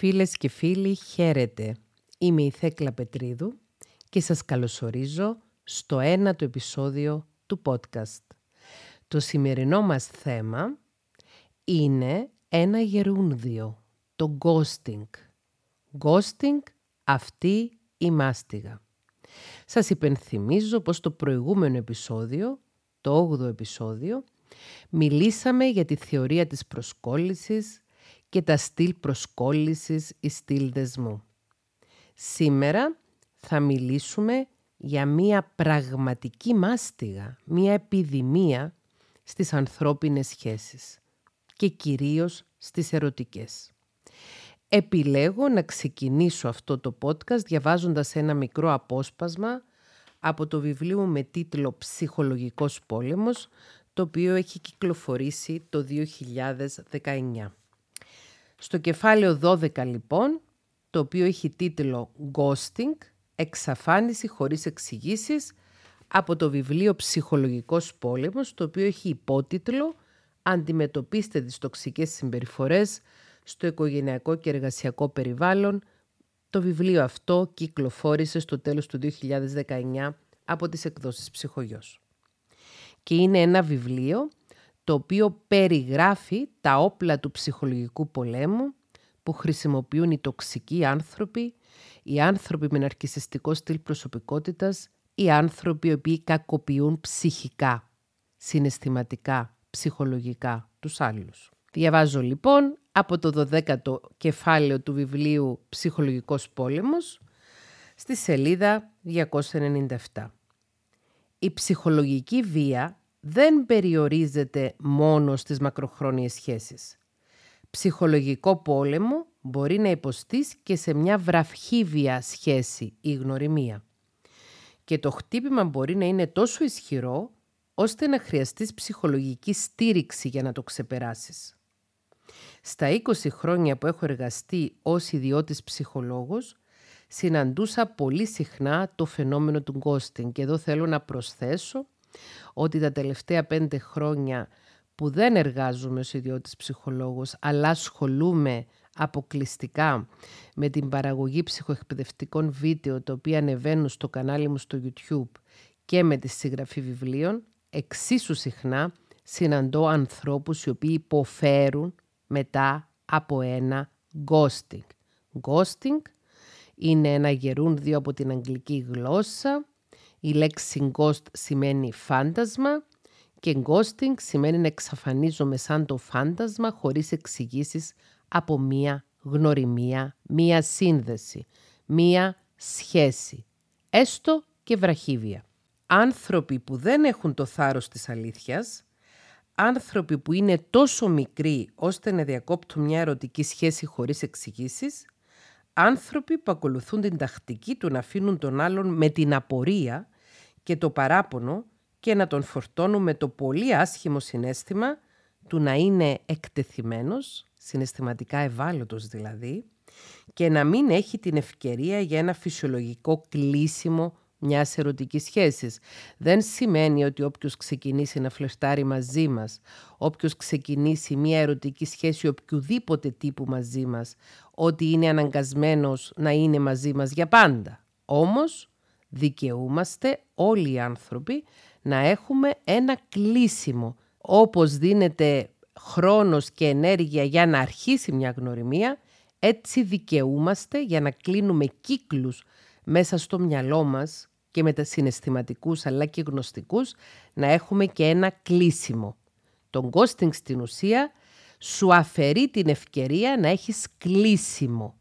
Φίλες και φίλοι, χαίρετε. Είμαι η Θέκλα Πετρίδου και σας καλωσορίζω στο ένατο επεισόδιο του podcast. Το σημερινό μας θέμα είναι ένα γερούνδιο, το ghosting. Ghosting, αυτή η μάστιγα. Σας υπενθυμίζω πως το προηγούμενο επεισόδιο, το 8ο επεισόδιο, μιλήσαμε για τη θεωρία της προσκόλλησης και τα στυλ προσκόλλησης ή στυλ δεσμού. Σήμερα θα μιλήσουμε για μία πραγματική μάστιγα, μία επιδημία στις ανθρώπινες σχέσεις και κυρίως στις ερωτικές. Επιλέγω να ξεκινήσω αυτό το podcast διαβάζοντας ένα μικρό απόσπασμα από το βιβλίο με τίτλο «Ψυχολογικός πόλεμος», το οποίο έχει κυκλοφορήσει το 2019. Στο κεφάλαιο 12 λοιπόν, το οποίο έχει τίτλο «Ghosting», εξαφάνιση χωρίς εξηγήσεις από το βιβλίο «Ψυχολογικός πόλεμος», το οποίο έχει υπότιτλο «Αντιμετωπίστε τις τοξικές συμπεριφορές στο οικογενειακό και εργασιακό περιβάλλον». Το βιβλίο αυτό κυκλοφόρησε στο τέλος του 2019 από τις εκδόσεις Ψυχογιός. Και είναι ένα βιβλίο το οποίο περιγράφει τα όπλα του ψυχολογικού πολέμου που χρησιμοποιούν οι τοξικοί άνθρωποι, οι άνθρωποι με ναρκισιστικό στυλ προσωπικότητας, οι άνθρωποι οι οποίοι κακοποιούν ψυχικά, συναισθηματικά, ψυχολογικά τους άλλους. Διαβάζω λοιπόν από το 12ο κεφάλαιο του βιβλίου «Ψυχολογικός πόλεμος» στη σελίδα 297. Η ψυχολογική βία δεν περιορίζεται μόνο στις μακροχρόνιες σχέσεις. Ψυχολογικό πόλεμο μπορεί να υποστείς και σε μια βραφχίβια σχέση ή γνωριμία. Και το χτύπημα μπορεί να είναι τόσο ισχυρό ώστε να χρειαστείς ψυχολογική στήριξη για να το ξεπεράσεις. Στα 20 χρόνια που έχω εργαστεί ως ιδιώτης ψυχολόγος, συναντούσα πολύ συχνά το φαινόμενο του ghosting και εδώ θέλω να προσθέσω ότι τα τελευταία πέντε χρόνια που δεν εργάζομαι ως ιδιώτης ψυχολόγος, αλλά ασχολούμαι αποκλειστικά με την παραγωγή ψυχοεκπαιδευτικών βίντεο, τα οποία ανεβαίνουν στο κανάλι μου στο YouTube και με τη συγγραφή βιβλίων, εξίσου συχνά συναντώ ανθρώπους οι οποίοι υποφέρουν μετά από ένα ghosting. Ghosting είναι ένα γερούντιο από την αγγλική γλώσσα η λέξη ghost σημαίνει φάντασμα και ghosting σημαίνει να εξαφανίζομαι σαν το φάντασμα χωρίς εξηγήσεις από μία γνωριμία, μία σύνδεση, μία σχέση, έστω και βραχύβια. Άνθρωποι που δεν έχουν το θάρρος της αλήθειας, άνθρωποι που είναι τόσο μικροί ώστε να διακόπτουν μια ερωτική σχέση χωρίς εξηγήσεις, άνθρωποι που ακολουθούν την τακτική του να αφήνουν τον άλλον με την απορία και το παράπονο και να τον φορτώνουν με το πολύ άσχημο συνέστημα του να είναι εκτεθειμένος, συναισθηματικά ευάλωτος δηλαδή, και να μην έχει την ευκαιρία για ένα φυσιολογικό κλείσιμο μιας ερωτικής σχέσης. Δεν σημαίνει ότι όποιος ξεκινήσει να φλερτάρει μαζί μας, όποιος ξεκινήσει μια ερωτική σχέση οποιοδήποτε τύπου μαζί μας, ότι είναι αναγκασμένος να είναι μαζί μας για πάντα. Όμως, δικαιούμαστε όλοι οι άνθρωποι να έχουμε ένα κλείσιμο. Όπως δίνεται χρόνος και ενέργεια για να αρχίσει μια γνωριμία, έτσι δικαιούμαστε για να κλείνουμε κύκλους μέσα στο μυαλό μας και με τα συναισθηματικούς αλλά και γνωστικούς να έχουμε και ένα κλείσιμο. Το ghosting στην ουσία σου αφαιρεί την ευκαιρία να έχεις κλείσιμο.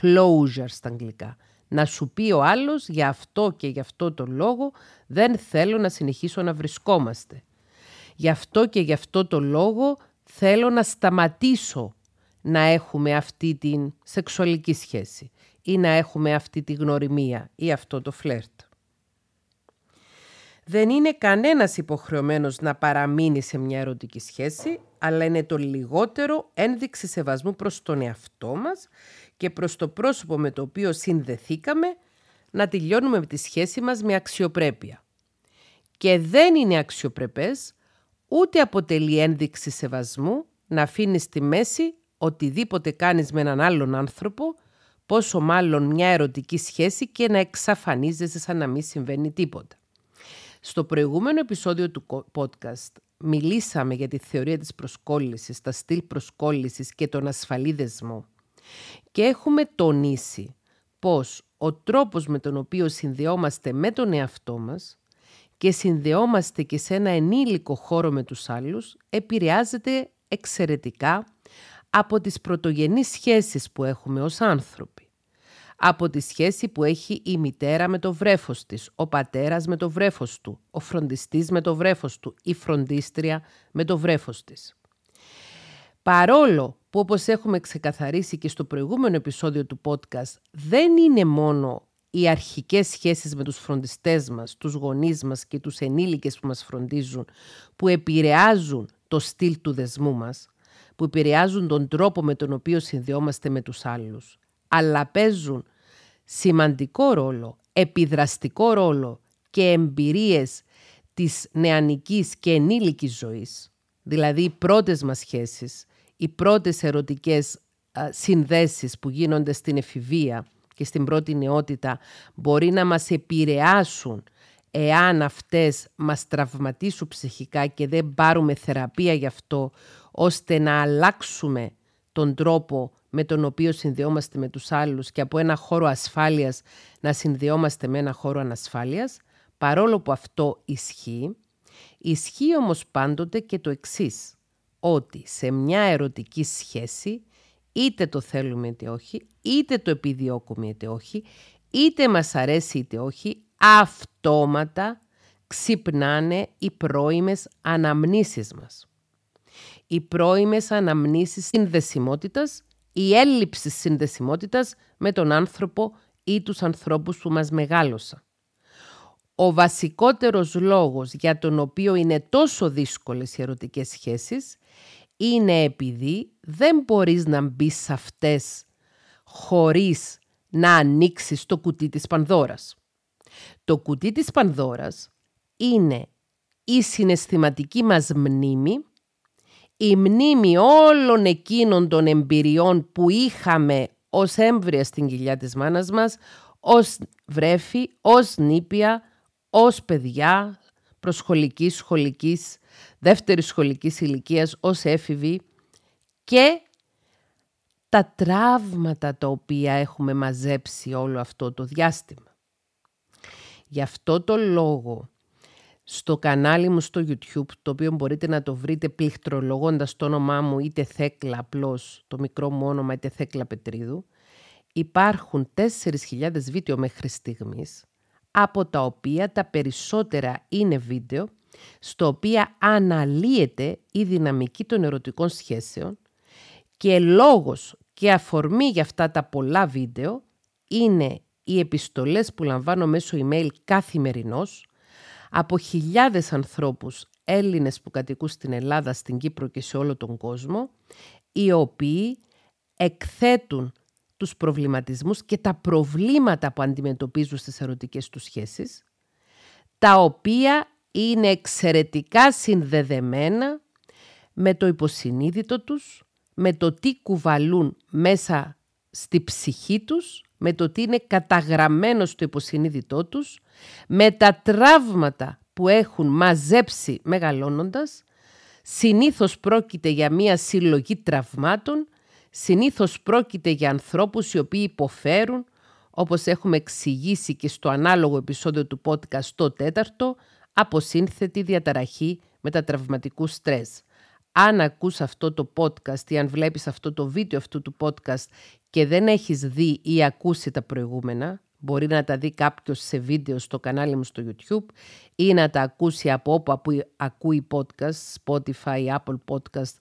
Closure στα αγγλικά. Να σου πει ο άλλος για αυτό και για αυτό το λόγο δεν θέλω να συνεχίσω να βρισκόμαστε. Γι' αυτό και γι' αυτό το λόγο θέλω να σταματήσω να έχουμε αυτή την σεξουαλική σχέση ή να έχουμε αυτή τη γνωριμία ή αυτό το φλερτ δεν είναι κανένας υποχρεωμένος να παραμείνει σε μια ερωτική σχέση, αλλά είναι το λιγότερο ένδειξη σεβασμού προς τον εαυτό μας και προς το πρόσωπο με το οποίο συνδεθήκαμε να τελειώνουμε τη σχέση μας με αξιοπρέπεια. Και δεν είναι αξιοπρεπές, ούτε αποτελεί ένδειξη σεβασμού να αφήνεις στη μέση οτιδήποτε κάνεις με έναν άλλον άνθρωπο, πόσο μάλλον μια ερωτική σχέση και να εξαφανίζεσαι σαν να μην συμβαίνει τίποτα. Στο προηγούμενο επεισόδιο του podcast μιλήσαμε για τη θεωρία της προσκόλλησης, τα στυλ προσκόλλησης και τον ασφαλή δεσμό. Και έχουμε τονίσει πως ο τρόπος με τον οποίο συνδεόμαστε με τον εαυτό μας και συνδεόμαστε και σε ένα ενήλικο χώρο με τους άλλους επηρεάζεται εξαιρετικά από τις πρωτογενείς σχέσεις που έχουμε ως άνθρωποι. Από τη σχέση που έχει η μητέρα με το βρέφος της, ο πατέρας με το βρέφος του, ο φροντιστής με το βρέφος του, η φροντίστρια με το βρέφος της. Παρόλο που όπως έχουμε ξεκαθαρίσει και στο προηγούμενο επεισόδιο του podcast δεν είναι μόνο οι αρχικές σχέσεις με τους φροντιστές μας, τους γονείς μας και τους ενήλικες που μας φροντίζουν που επηρεάζουν το στυλ του δεσμού μας, που επηρεάζουν τον τρόπο με τον οποίο συνδυόμαστε με τους άλλους, αλλά παίζουν σημαντικό ρόλο, επιδραστικό ρόλο και εμπειρίες της νεανικής και ενήλικης ζωής, δηλαδή οι πρώτες μας σχέσεις, οι πρώτες ερωτικές συνδέσεις που γίνονται στην εφηβεία και στην πρώτη νεότητα μπορεί να μας επηρεάσουν εάν αυτές μας τραυματίσουν ψυχικά και δεν πάρουμε θεραπεία γι' αυτό, ώστε να αλλάξουμε τον τρόπο με τον οποίο συνδεόμαστε με τους άλλους και από ένα χώρο ασφάλειας να συνδεόμαστε με ένα χώρο ανασφάλειας, παρόλο που αυτό ισχύει, ισχύει όμως πάντοτε και το εξής, ότι σε μια ερωτική σχέση, είτε το θέλουμε είτε όχι, είτε το επιδιώκουμε είτε όχι, είτε μας αρέσει είτε όχι, αυτόματα ξυπνάνε οι πρώιμες αναμνήσεις μας. Οι πρώιμες αναμνήσεις συνδεσιμότητας, η έλλειψη συνδεσιμότητας με τον άνθρωπο ή τους ανθρώπους που μας μεγάλωσαν. Ο βασικότερος λόγος για τον οποίο είναι τόσο δύσκολες οι ερωτικές σχέσεις είναι επειδή δεν μπορείς να μπεις σε αυτές χωρίς να ανοίξεις το κουτί της Πανδώρας. Το κουτί της Πανδώρας είναι η συναισθηματική μας μνήμη, η μνήμη όλων εκείνων των εμπειριών που είχαμε ως έμβρια στην κοιλιά της μάνας μας, ως βρέφη, ως νήπια, ως παιδιά προσχολικής, σχολικής, δεύτερης σχολικής ηλικίας, ως έφηβοι και τα τραύματα τα οποία έχουμε μαζέψει όλο αυτό το διάστημα. Γι' αυτό το λόγο στο κανάλι μου στο YouTube, το οποίο μπορείτε να το βρείτε πληκτρολογώντας το όνομά μου είτε Θέκλα απλώς, το μικρό μου όνομα είτε Θέκλα Πετρίδου, υπάρχουν 4.000 βίντεο μέχρι στιγμής, από τα οποία τα περισσότερα είναι βίντεο, στο οποία αναλύεται η δυναμική των ερωτικών σχέσεων και λόγος και αφορμή για αυτά τα πολλά βίντεο είναι οι επιστολές που λαμβάνω μέσω email καθημερινώς από χιλιάδες ανθρώπους Έλληνες που κατοικούν στην Ελλάδα, στην Κύπρο και σε όλο τον κόσμο, οι οποίοι εκθέτουν τους προβληματισμούς και τα προβλήματα που αντιμετωπίζουν στις ερωτικές τους σχέσεις, τα οποία είναι εξαιρετικά συνδεδεμένα με το υποσυνείδητο τους, με το τι κουβαλούν μέσα στη ψυχή τους, με το τι είναι καταγραμμένο στο υποσυνείδητό τους, με τα τραύματα που έχουν μαζέψει μεγαλώνοντας, συνήθως πρόκειται για μία συλλογή τραυμάτων, συνήθως πρόκειται για ανθρώπους οι οποίοι υποφέρουν, όπως έχουμε εξηγήσει και στο ανάλογο επεισόδιο του podcast το τέταρτο, από σύνθετη διαταραχή μετατραυματικού στρες αν ακούς αυτό το podcast ή αν βλέπεις αυτό το βίντεο αυτού του podcast και δεν έχεις δει ή ακούσει τα προηγούμενα, μπορεί να τα δει κάποιος σε βίντεο στο κανάλι μου στο YouTube ή να τα ακούσει από όπου ακούει podcast, Spotify, Apple Podcast,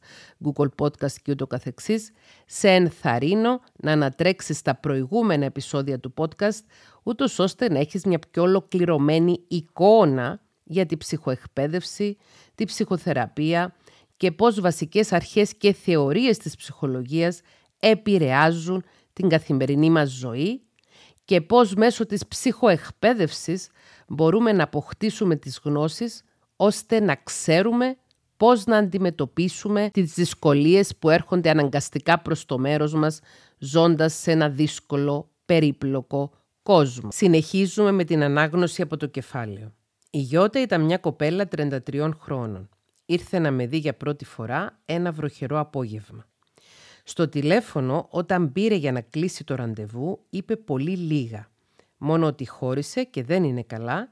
Google Podcast και ούτω καθεξής, σε ενθαρρύνω να ανατρέξεις τα προηγούμενα επεισόδια του podcast, ούτως ώστε να έχεις μια πιο ολοκληρωμένη εικόνα για τη ψυχοεκπαίδευση, τη ψυχοθεραπεία, και πώς βασικές αρχές και θεωρίες της ψυχολογίας επηρεάζουν την καθημερινή μας ζωή και πώς μέσω της ψυχοεκπαίδευσης μπορούμε να αποκτήσουμε τις γνώσεις ώστε να ξέρουμε πώς να αντιμετωπίσουμε τις δυσκολίες που έρχονται αναγκαστικά προς το μέρος μας ζώντας σε ένα δύσκολο, περίπλοκο κόσμο. Συνεχίζουμε με την ανάγνωση από το κεφάλαιο. Η Γιώτα ήταν μια κοπέλα 33 χρόνων. Ήρθε να με δει για πρώτη φορά ένα βροχερό απόγευμα. Στο τηλέφωνο, όταν πήρε για να κλείσει το ραντεβού, είπε πολύ λίγα. Μόνο ότι χώρισε και δεν είναι καλά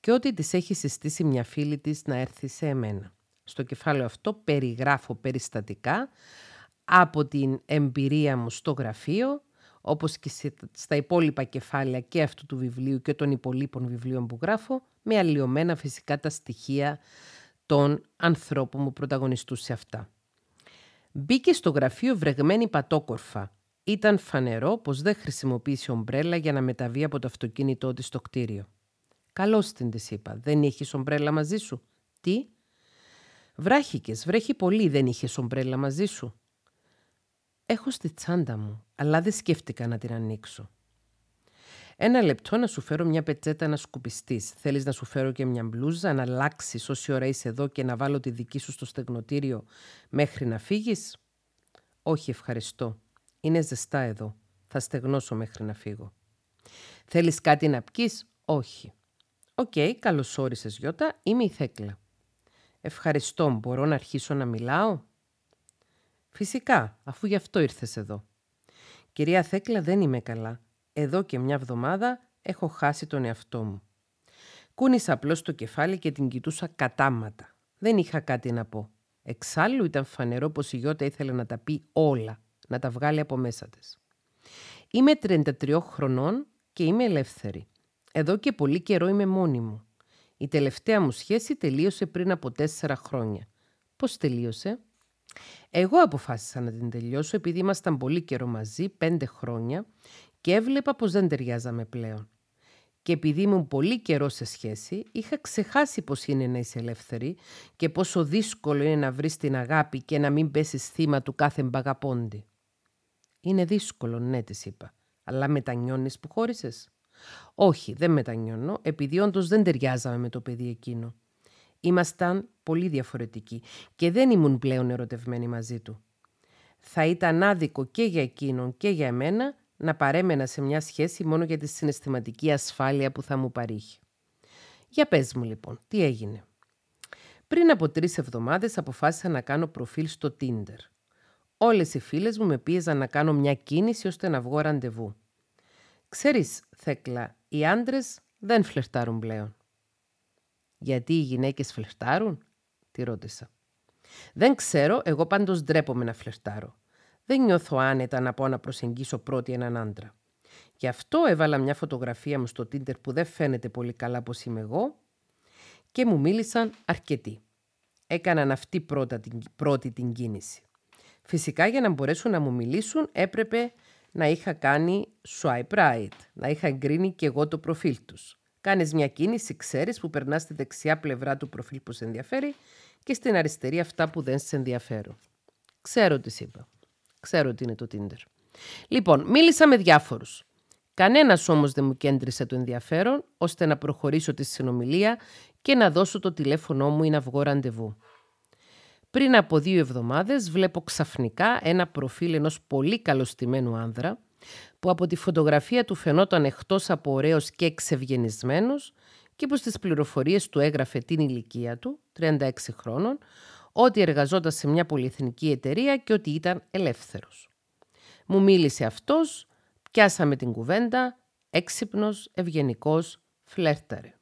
και ότι της έχει συστήσει μια φίλη της να έρθει σε εμένα. Στο κεφάλαιο αυτό περιγράφω περιστατικά από την εμπειρία μου στο γραφείο, όπως και στα υπόλοιπα κεφάλαια και αυτού του βιβλίου και των υπολείπων βιβλίων που γράφω, με αλλοιωμένα φυσικά τα στοιχεία των ανθρώπων που πρωταγωνιστούν σε αυτά. Μπήκε στο γραφείο βρεγμένη πατόκορφα. Ήταν φανερό πως δεν χρησιμοποίησε ομπρέλα για να μεταβεί από το αυτοκίνητό της στο κτίριο. Καλώς την της είπα. Δεν είχες ομπρέλα μαζί σου. Τι; Βράχηκες, βρέχει πολύ, δεν είχες ομπρέλα μαζί σου. Έχω στη τσάντα μου, αλλά δεν σκέφτηκα να την ανοίξω. Ένα λεπτό να σου φέρω μια πετσέτα να σκουπιστείς. Θέλεις να σου φέρω και μια μπλούζα, να αλλάξεις όση ώρα είσαι εδώ και να βάλω τη δική σου στο στεγνοτήριο μέχρι να φύγεις; Όχι, ευχαριστώ. Είναι ζεστά εδώ. Θα στεγνώσω μέχρι να φύγω. Θέλεις κάτι να πιει, Όχι. OK, okay, καλώς όρισες Γιώτα, είμαι η Θέκλα. Ευχαριστώ, μπορώ να αρχίσω να μιλάω; Φυσικά, αφού γι' αυτό ήρθες εδώ. Κυρία Θέκλα, δεν είμαι καλά. Εδώ και μια εβδομάδα έχω χάσει τον εαυτό μου. Κούνησα απλώς το κεφάλι και την κοιτούσα κατάματα. Δεν είχα κάτι να πω. Εξάλλου ήταν φανερό πως η Γιώτα ήθελε να τα πει όλα, να τα βγάλει από μέσα της. Είμαι 33 χρονών και είμαι ελεύθερη. Εδώ και πολύ καιρό είμαι μόνη μου. Η τελευταία μου σχέση τελείωσε πριν από τέσσερα χρόνια. Πώς τελείωσε; Εγώ αποφάσισα να την τελειώσω επειδή ήμασταν πολύ καιρό μαζί, πέντε χρόνια, και έβλεπα πως δεν ταιριάζαμε πλέον. Και επειδή ήμουν πολύ καιρό σε σχέση, είχα ξεχάσει πως είναι να είσαι ελεύθερη και πόσο δύσκολο είναι να βρεις την αγάπη και να μην πέσεις θύμα του κάθε μπαγαπόντι. Είναι δύσκολο, ναι, της είπα. Αλλά μετανιώνεις που χώρισες; Όχι, δεν μετανιώνω, επειδή όντως δεν ταιριάζαμε με το παιδί εκείνο. Ήμασταν πολύ διαφορετικοί και δεν ήμουν πλέον ερωτευμένοι μαζί του. Θα ήταν άδικο και για εκείνον και για εμένα να παρέμενα σε μια σχέση μόνο για τη συναισθηματική ασφάλεια που θα μου παρήχε. Για πες μου λοιπόν, τι έγινε. Πριν από τρεις εβδομάδες αποφάσισα να κάνω προφίλ στο Tinder. Όλες οι φίλες μου με πίεζαν να κάνω μια κίνηση ώστε να βγω ραντεβού. Ξέρεις, Θέκλα, οι άντρες δεν φλερτάρουν πλέον. Γιατί οι γυναίκες φλερτάρουν, τη ρώτησα. Δεν ξέρω, εγώ πάντως ντρέπομαι να φλερτάρω. Δεν νιώθω άνετα να πω να προσεγγίσω πρώτη έναν άντρα. Γι' αυτό έβαλα μια φωτογραφία μου στο Tinder που δεν φαίνεται πολύ καλά πως είμαι εγώ και μου μίλησαν αρκετοί. Έκαναν αυτή πρώτα την, πρώτη την κίνηση. Φυσικά για να μπορέσουν να μου μιλήσουν έπρεπε να είχα κάνει swipe right, να είχα εγκρίνει και εγώ το προφίλ τους. Κάνεις μια κίνηση, ξέρεις, που περνάς στη δεξιά πλευρά του προφίλ που σε ενδιαφέρει και στην αριστερή αυτά που δεν σε ενδιαφέρουν. Ξέρω τι είπα. Ξέρω τι είναι το Tinder. Λοιπόν, μίλησα με διάφορους. Κανένας όμως δεν μου κέντρισε το ενδιαφέρον ώστε να προχωρήσω τη συνομιλία και να δώσω το τηλέφωνό μου ή να βγω ραντεβού. Πριν από δύο εβδομάδες βλέπω ξαφνικά ένα προφίλ ενός πολύ καλοστημένου άνδρα που από τη φωτογραφία του φαινόταν εκτός από ωραίος και εξευγενισμένος και που στις πληροφορίες του έγραφε την ηλικία του, 36 χρόνων, ότι εργαζόταν σε μια πολυεθνική εταιρεία και ότι ήταν ελεύθερος. Μου μίλησε αυτός, πιάσαμε την κουβέντα, έξυπνος, ευγενικός, φλέρταρε.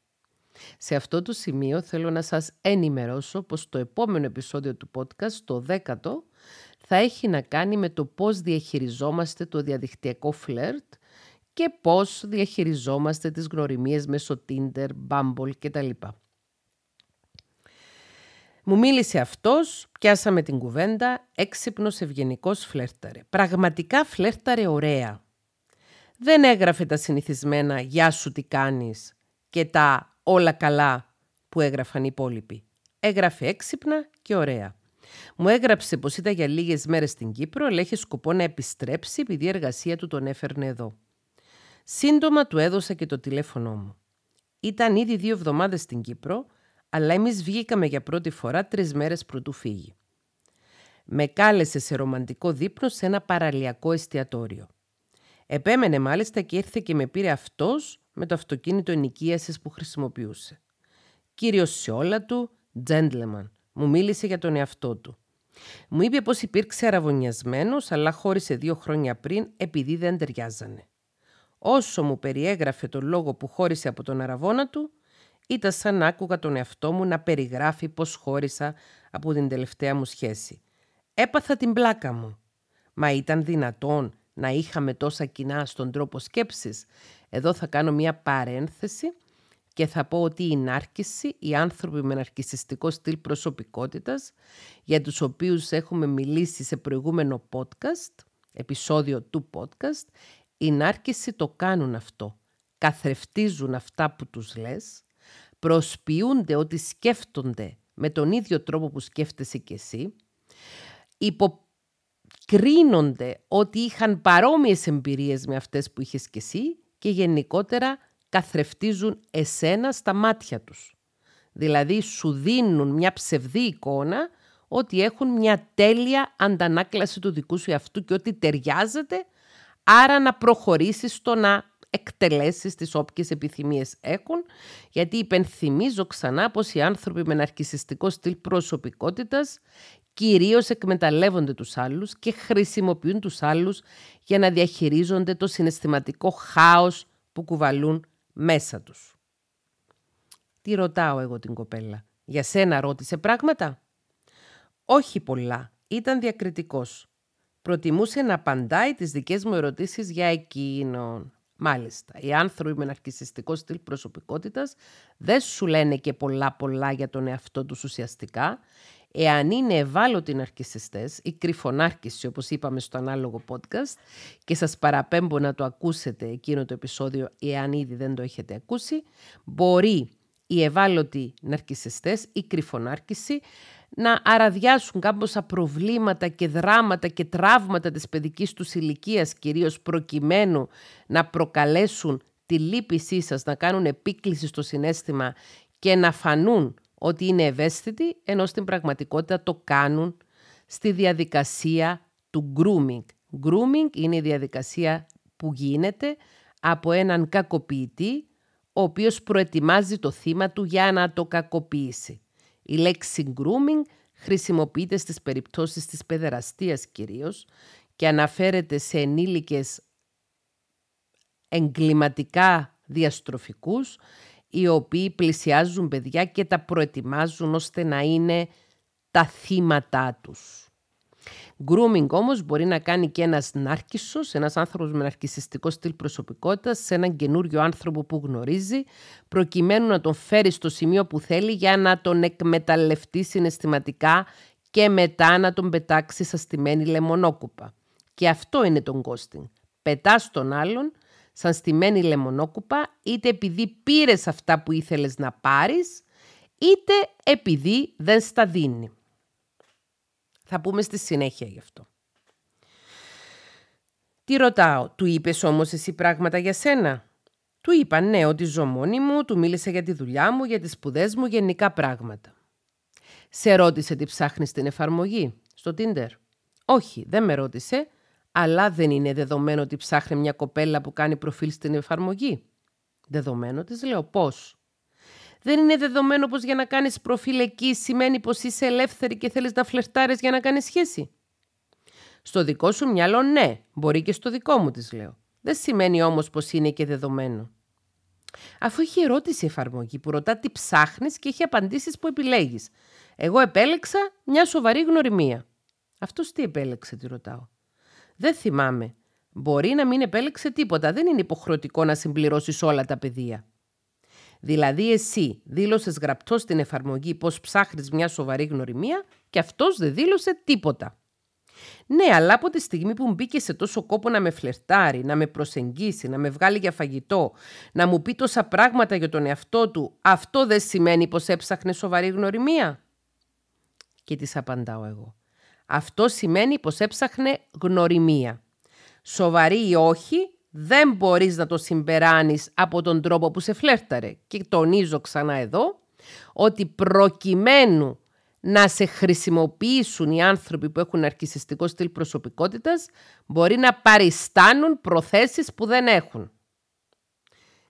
Σε αυτό το σημείο θέλω να σας ενημερώσω πως το επόμενο επεισόδιο του podcast, το δέκατο, θα έχει να κάνει με το πώς διαχειριζόμαστε το διαδικτυακό φλερτ και πώς διαχειριζόμαστε τις γνωριμίες μέσω Tinder, Bumble κτλ. Μου μίλησε αυτός, πιάσαμε την κουβέντα, έξυπνος ευγενικός φλέρταρε. Πραγματικά φλέρταρε ωραία. Δεν έγραφε τα συνηθισμένα «Γεια σου τι κάνεις» και τα όλα καλά που έγραφαν οι υπόλοιποι. Έγραφε έξυπνα και ωραία. Μου έγραψε πως ήταν για λίγες μέρες στην Κύπρο, αλλά είχε σκοπό να επιστρέψει επειδή η εργασία του τον έφερνε εδώ. Σύντομα του έδωσα και το τηλέφωνό μου. Ήταν ήδη δύο εβδομάδες στην Κύπρο, αλλά εμείς βγήκαμε για πρώτη φορά τρεις μέρες πρωτού φύγει. Με κάλεσε σε ρομαντικό δείπνο σε ένα παραλιακό εστιατόριο. Επέμενε μάλιστα και ήρθε και με πήρε αυτός με το αυτοκίνητο ενοικίασης που χρησιμοποιούσε. Κύριος σε όλα του, gentleman, μου μίλησε για τον εαυτό του. Μου είπε πως υπήρξε αραβωνιασμένος, αλλά χώρισε δύο χρόνια πριν επειδή δεν ταιριάζανε. Όσο μου περιέγραφε τον λόγο που χώρισε από τον αραβόνα του, ήταν σαν να άκουγα τον εαυτό μου να περιγράφει πως χώρισα από την τελευταία μου σχέση. Έπαθα την πλάκα μου. Μα ήταν δυνατόν να είχαμε τόσα κοινά στον τρόπο σκέψης; Εδώ θα κάνω μια παρένθεση και θα πω ότι η νάρκηση, οι άνθρωποι με ναρκισιστικό στυλ προσωπικότητας, για τους οποίους έχουμε μιλήσει σε προηγούμενο podcast, επεισόδιο του podcast, η νάρκηση το κάνουν αυτό. Καθρεφτίζουν αυτά που τους λες, προσποιούνται ότι σκέφτονται με τον ίδιο τρόπο που σκέφτεσαι κι εσύ, υποκρίνονται ότι είχαν παρόμοιες εμπειρίες με αυτές που είχες κι εσύ και γενικότερα καθρεφτίζουν εσένα στα μάτια τους. Δηλαδή σου δίνουν μια ψευδή εικόνα ότι έχουν μια τέλεια αντανάκλαση του δικού σου εαυτού και ότι ταιριάζεται, άρα να προχωρήσεις στο να εκτελέσεις τις όποιες επιθυμίες έχουν, γιατί υπενθυμίζω ξανά πως οι άνθρωποι με ναρκισιστικό στυλ προσωπικότητας κυρίως εκμεταλλεύονται τους άλλους και χρησιμοποιούν τους άλλους για να διαχειρίζονται το συναισθηματικό χάος που κουβαλούν μέσα τους. Τι ρωτάω εγώ την κοπέλα; Για σένα ρώτησε πράγματα; Όχι πολλά. Ήταν διακριτικός. Προτιμούσε να απαντάει τις δικές μου ερωτήσεις για εκείνον. Μάλιστα, οι άνθρωποι με ναρκισιστικό στυλ προσωπικότητας δεν σου λένε και πολλά πολλά για τον εαυτό τους ουσιαστικά. Εάν είναι ευάλωτοι ναρκισιστές ή κρυφονάρκηση όπως είπαμε στο ανάλογο podcast και σας παραπέμπω να το ακούσετε εκείνο το επεισόδιο εάν ήδη δεν το έχετε ακούσει, μπορεί οι ευάλωτοι ναρκισιστές ή κρυφονάρκηση να αραδιάσουν κάμποσα προβλήματα και δράματα και τραύματα της παιδικής τους ηλικίας κυρίως προκειμένου να προκαλέσουν τη λύπησή σας, να κάνουν επίκληση στο συνέστημα και να φανούν ότι είναι ευαίσθητοι, ενώ στην πραγματικότητα το κάνουν στη διαδικασία του grooming. Grooming είναι η διαδικασία που γίνεται από έναν κακοποιητή, ο οποίος προετοιμάζει το θύμα του για να το κακοποιήσει. Η λέξη grooming χρησιμοποιείται στις περιπτώσεις της παιδεραστίας κυρίως και αναφέρεται σε ενήλικες εγκληματικά διαστροφικούς οι οποίοι πλησιάζουν παιδιά και τα προετοιμάζουν ώστε να είναι τα θύματά τους. Grooming όμως μπορεί να κάνει και ένας νάρκισσος, ένας άνθρωπος με ναρκισιστικό στυλ προσωπικότητας, σε έναν καινούριο άνθρωπο που γνωρίζει, προκειμένου να τον φέρει στο σημείο που θέλει για να τον εκμεταλλευτεί συναισθηματικά και μετά να τον πετάξει σαν στημένη λεμονόκουπα. Και αυτό είναι τον ghosting. Πετάς τον άλλον σαν στημένη λεμονόκουπα, είτε επειδή πήρες αυτά που ήθελες να πάρεις, είτε επειδή δεν στα δίνει. Θα πούμε στη συνέχεια γι' αυτό. Τι ρωτάω, του είπες όμως εσύ πράγματα για σένα; Του είπα ναι ότι ζω μόνη μου, του μίλησα για τη δουλειά μου, για τις σπουδές μου, γενικά πράγματα. Σε ρώτησε τι ψάχνεις στην εφαρμογή, στο Tinder; Όχι, δεν με ρώτησε, αλλά δεν είναι δεδομένο ότι ψάχνει μια κοπέλα που κάνει προφίλ στην εφαρμογή. Δεδομένο της λέω πώς; Δεν είναι δεδομένο πως για να κάνεις προφίλ εκεί σημαίνει πως είσαι ελεύθερη και θέλεις να φλερτάρεις για να κάνεις σχέση. Στο δικό σου μυαλό ναι, μπορεί και στο δικό μου της λέω. Δεν σημαίνει όμως πως είναι και δεδομένο. Αφού έχει ερώτηση η εφαρμογή που ρωτά τι ψάχνεις και έχει απαντήσεις που επιλέγεις. Εγώ επέλεξα μια σοβαρή γνωριμία. Αυτός τι επέλεξε, τη ρωτάω. Δεν θυμάμαι. Μπορεί να μην επέλεξε τίποτα. Δεν είναι υποχρεωτικό να συμπληρώσεις όλα τα πεδία. Δηλαδή εσύ δήλωσες γραπτός στην εφαρμογή πώ ψάχνεις μια σοβαρή γνωριμία και αυτός δεν δήλωσε τίποτα. Ναι, αλλά από τη στιγμή που μπήκε σε τόσο κόπο να με φλερτάρει, να με προσεγγίσει, να με βγάλει για φαγητό, να μου πει τόσα πράγματα για τον εαυτό του, αυτό δεν σημαίνει πως έψαχνε σοβαρή γνωριμία. Και της απαντάω εγώ. Αυτό σημαίνει πως έψαχνε γνωριμία. Σοβαρή ή όχι, δεν μπορείς να το συμπεράνεις από τον τρόπο που σε φλέρταρε. Και τονίζω ξανά εδώ ότι προκειμένου να σε χρησιμοποιήσουν οι άνθρωποι που έχουν αρκισιστικό στυλ προσωπικότητας μπορεί να παριστάνουν προθέσεις που δεν έχουν.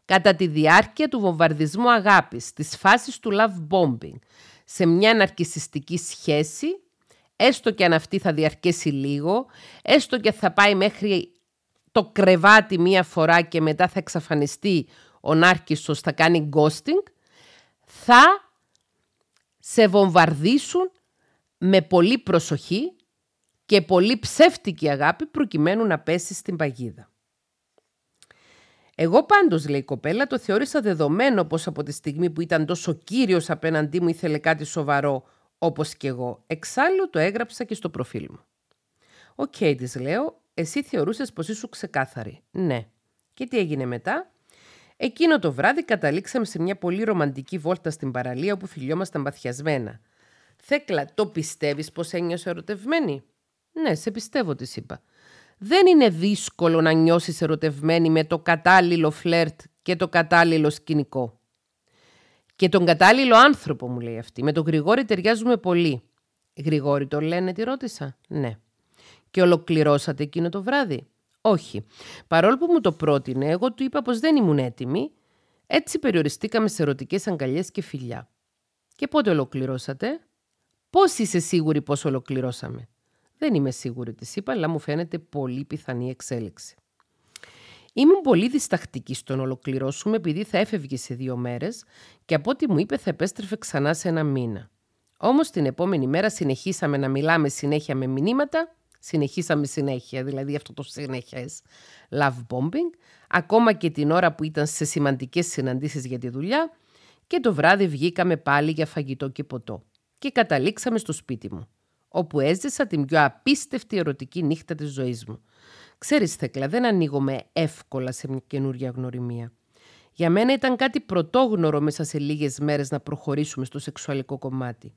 Κατά τη διάρκεια του βομβαρδισμού αγάπης, της φάσης του love bombing, σε μια ναρκισιστική σχέση, έστω και αν αυτή θα διαρκέσει λίγο, έστω και θα πάει μέχρι το κρεβάτι μία φορά και μετά θα εξαφανιστεί ο νάρκισσος, θα κάνει ghosting, θα σε βομβαρδίσουν με πολύ προσοχή και πολύ ψεύτικη αγάπη προκειμένου να πέσεις στην παγίδα. Εγώ πάντως, λέει η κοπέλα, το θεώρησα δεδομένο πως από τη στιγμή που ήταν τόσο κύριος απέναντί μου ήθελε κάτι σοβαρό όπως και εγώ. Εξάλλου το έγραψα και στο προφίλ μου. OK, okay, της λέω, εσύ θεωρούσες πως ήσου ξεκάθαρη. Ναι. Και τι έγινε μετά; Εκείνο το βράδυ καταλήξαμε σε μια πολύ ρομαντική βόλτα στην παραλία όπου φιλιόμασταν παθιασμένα. Θέκλα, το πιστεύεις πως ένιωσε ερωτευμένη; Ναι, σε πιστεύω, της είπα. Δεν είναι δύσκολο να νιώσεις ερωτευμένη με το κατάλληλο φλερτ και το κατάλληλο σκηνικό. Και τον κατάλληλο άνθρωπο, μου λέει αυτή. Με τον Γρηγόρη ταιριάζουμε πολύ. Γρηγόρη το λένε, τη ρώτησα. Ναι. Και ολοκληρώσατε εκείνο το βράδυ; Όχι. Παρόλο που μου το πρότεινε, εγώ του είπα πως δεν ήμουν έτοιμη. Έτσι περιοριστήκαμε σε ερωτικές αγκαλιές και φιλιά. Και πότε ολοκληρώσατε; Πώς είσαι σίγουρη πως ολοκληρώσαμε; Δεν είμαι σίγουρη, της είπα, αλλά μου φαίνεται πολύ πιθανή εξέλιξη. Ήμουν πολύ διστακτική στο να ολοκληρώσουμε επειδή θα έφευγε σε δύο μέρες και από ό,τι μου είπε θα επέστρεφε ξανά σε ένα μήνα. Όμως την επόμενη μέρα συνεχίσαμε να μιλάμε συνέχεια με μηνύματα, συνεχίσαμε συνέχεια, δηλαδή αυτό το συνέχεια love bombing, ακόμα και την ώρα που ήταν σε σημαντικές συναντήσεις για τη δουλειά και το βράδυ βγήκαμε πάλι για φαγητό και ποτό και καταλήξαμε στο σπίτι μου όπου έζησα την πιο απίστευτη ερωτική νύχτα της ζωής μου. Ξέρεις Θέκλα, δεν ανοίγομαι εύκολα σε μια καινούρια γνωριμία. Για μένα ήταν κάτι πρωτόγνωρο μέσα σε λίγες μέρες να προχωρήσουμε στο σεξουαλικό κομμάτι.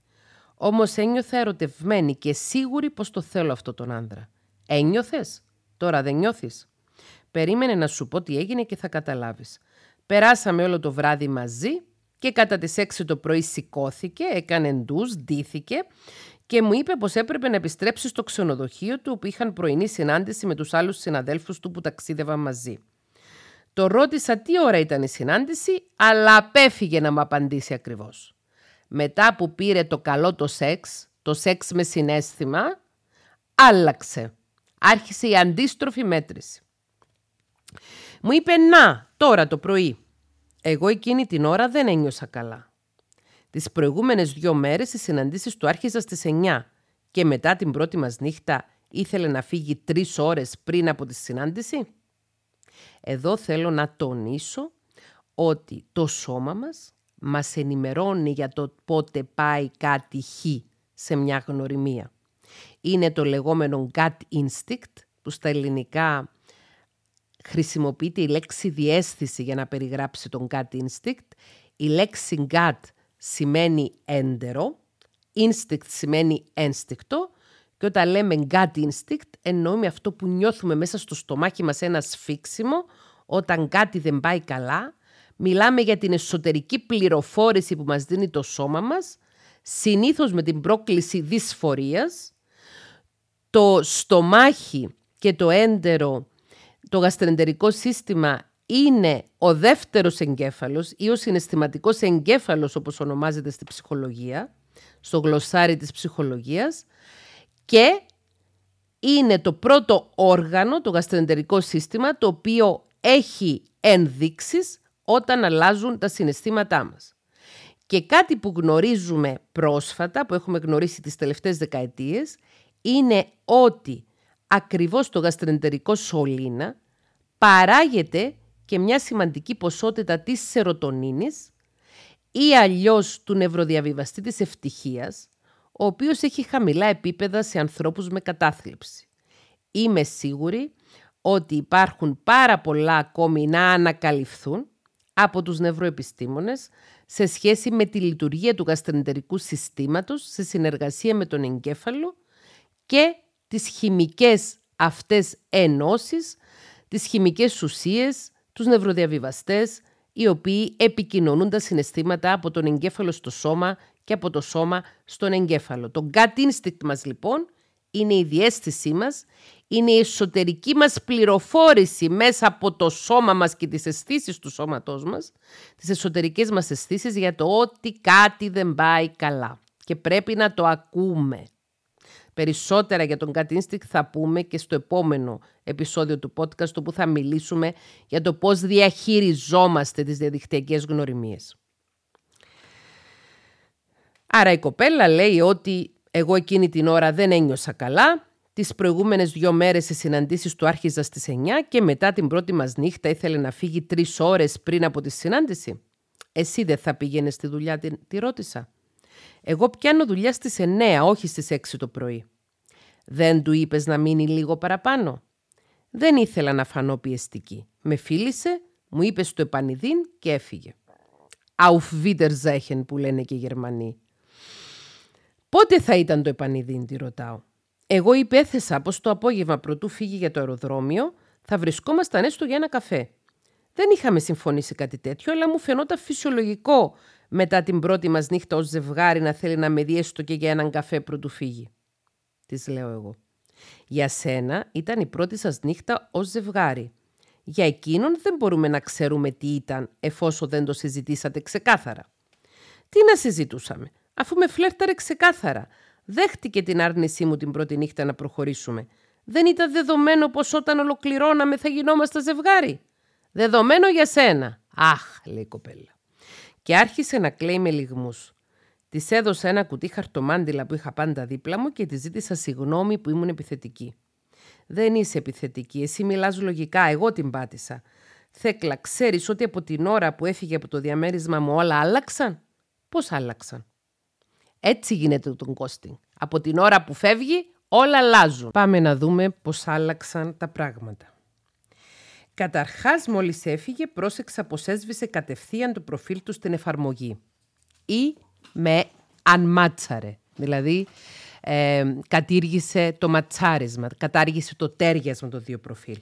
Όμως ένιωθα ερωτευμένη και σίγουρη πως το θέλω αυτό τον άντρα. Ένιωθες; Τώρα δεν νιώθεις. Περίμενε να σου πω τι έγινε και θα καταλάβεις. Περάσαμε όλο το βράδυ μαζί και κατά τις 6 το πρωί σηκώθηκε, έκανε ντους, ντύθηκε και μου είπε πως έπρεπε να επιστρέψει στο ξενοδοχείο του όπου είχαν πρωινή συνάντηση με τους άλλους συναδέλφους του που ταξίδευαν μαζί. Το ρώτησα τι ώρα ήταν η συνάντηση, αλλά απέφυγε να μου απαντήσει ακριβώς. Μετά που πήρε το καλό το σεξ, το σεξ με συνέστημα, άλλαξε. Άρχισε η αντίστροφη μέτρηση. Μου είπε να, τώρα το πρωί. Εγώ εκείνη την ώρα δεν ένιωσα καλά. Τις προηγούμενες δυο μέρες οι συναντήσεις του άρχιζαν στις 9 και μετά την πρώτη μας νύχτα ήθελε να φύγει τρεις ώρες πριν από τη συνάντηση. Εδώ θέλω να τονίσω ότι το σώμα μας μας ενημερώνει για το πότε πάει κάτι χ σε μια γνωριμία. Είναι το λεγόμενο gut instinct που στα ελληνικά χρησιμοποιείται η λέξη διέστηση για να περιγράψει τον gut instinct. Η λέξη gut σημαίνει έντερο, instinct σημαίνει ένστικτο και όταν λέμε gut instinct εννοούμε αυτό που νιώθουμε μέσα στο στομάχι μας ένα σφίξιμο όταν κάτι δεν πάει καλά. Μιλάμε για την εσωτερική πληροφόρηση που μας δίνει το σώμα μας, συνήθως με την πρόκληση δυσφορίας. Το στομάχι και το έντερο, το γαστρεντερικό σύστημα είναι ο δεύτερος εγκέφαλος ή ο συναισθηματικός εγκέφαλος όπως ονομάζεται στη ψυχολογία, στο γλωσσάρι της ψυχολογίας και είναι το πρώτο όργανο, το γαστρεντερικό σύστημα, το οποίο έχει ενδείξεις όταν αλλάζουν τα συναισθήματά μας. Και κάτι που γνωρίζουμε πρόσφατα, που έχουμε γνωρίσει τις τελευταίες δεκαετίες, είναι ότι ακριβώς το γαστρεντερικό σωλήνα παράγεται και μια σημαντική ποσότητα της σερωτονίνης ή αλλιώς του νευροδιαβιβαστή της ευτυχίας, ο οποίος έχει χαμηλά επίπεδα σε ανθρώπους με κατάθλιψη. Είμαι σίγουρη ότι υπάρχουν πάρα πολλά ακόμη να ανακαλυφθούν από τους νευροεπιστήμονες σε σχέση με τη λειτουργία του γαστρεντερικού συστήματος σε συνεργασία με τον εγκέφαλο και τις χημικές αυτές ενώσεις, τις χημικές ουσίες τους νευροδιαβιβαστές, οι οποίοι επικοινωνούν τα συναισθήματα από τον εγκέφαλο στο σώμα και από το σώμα στον εγκέφαλο. Το gut instinct μας λοιπόν είναι η διέστησή μας, είναι η εσωτερική μας πληροφόρηση μέσα από το σώμα μας και τις αισθήσεις του σώματός μας, τις εσωτερικές μας αισθήσεις για το ότι κάτι δεν πάει καλά και πρέπει να το ακούμε. Περισσότερα για τον Gut Instinct θα πούμε και στο επόμενο επεισόδιο του podcast όπου θα μιλήσουμε για το πώς διαχειριζόμαστε τις διαδικτυακές γνωριμίες. Άρα η κοπέλα λέει ότι εγώ εκείνη την ώρα δεν ένιωσα καλά, τις προηγούμενες δύο μέρες σε συναντήσεις του άρχιζα στις 9 και μετά την πρώτη μας νύχτα ήθελε να φύγει τρεις ώρες πριν από τη συνάντηση. Εσύ δεν θα πήγαινες στη δουλειά, τη, τη ρώτησα. Εγώ πιάνω δουλειά στις 9, όχι στις 6 το πρωί. Δεν του είπες να μείνει λίγο παραπάνω. Δεν ήθελα να φανώ πιεστική. Με φίλησε, μου είπες στο επανειδήν και έφυγε. Auf Wiedersehen που λένε και οι Γερμανοί. Πότε θα ήταν το επανειδήν, τη ρωτάω. Εγώ υπέθεσα πως το απόγευμα πρωτού φύγει για το αεροδρόμιο θα βρισκόμασταν έστω για ένα καφέ. Δεν είχαμε συμφωνήσει κάτι τέτοιο, αλλά μου φαινόταν φυσιολογικό μετά την πρώτη μας νύχτα ως ζευγάρι να θέλει να με δει έστω και για έναν καφέ πρωτού φύγει. Της λέω εγώ. Για σένα ήταν η πρώτη σας νύχτα ως ζευγάρι. Για εκείνον δεν μπορούμε να ξέρουμε τι ήταν εφόσον δεν το συζητήσατε ξεκάθαρα. Τι να συζητούσαμε, αφού με φλέρταρε ξεκάθαρα. Δέχτηκε την άρνησή μου την πρώτη νύχτα να προχωρήσουμε. Δεν ήταν δεδομένο πως όταν ολοκληρώναμε θα γινόμαστε ζευγάρι. Δεδομένο για σένα. Αχ, λέει η κοπέλα και άρχισε να κλαίει με λιγμούς. Της έδωσα ένα κουτί χαρτομάντιλα που είχα πάντα δίπλα μου και της ζήτησα συγγνώμη που ήμουν επιθετική. Δεν είσαι επιθετική, εσύ μιλάς λογικά, εγώ την πάτησα. Θέκλα, ξέρεις ότι από την ώρα που έφυγε από το διαμέρισμα μου όλα άλλαξαν. Πώς άλλαξαν; Έτσι γίνεται τον κόστινγκ. Από την ώρα που φεύγει όλα αλλάζουν. Πάμε να δούμε πώς άλλαξαν τα πράγματα. Καταρχάς, μόλις έφυγε, πρόσεξα πως έσβησε κατευθείαν το προφίλ του στην εφαρμογή. Ή με ανμάτσαρε, δηλαδή ε, κατήργησε το ματσάρισμα, κατάργησε το τέριασμα των δύο προφίλ.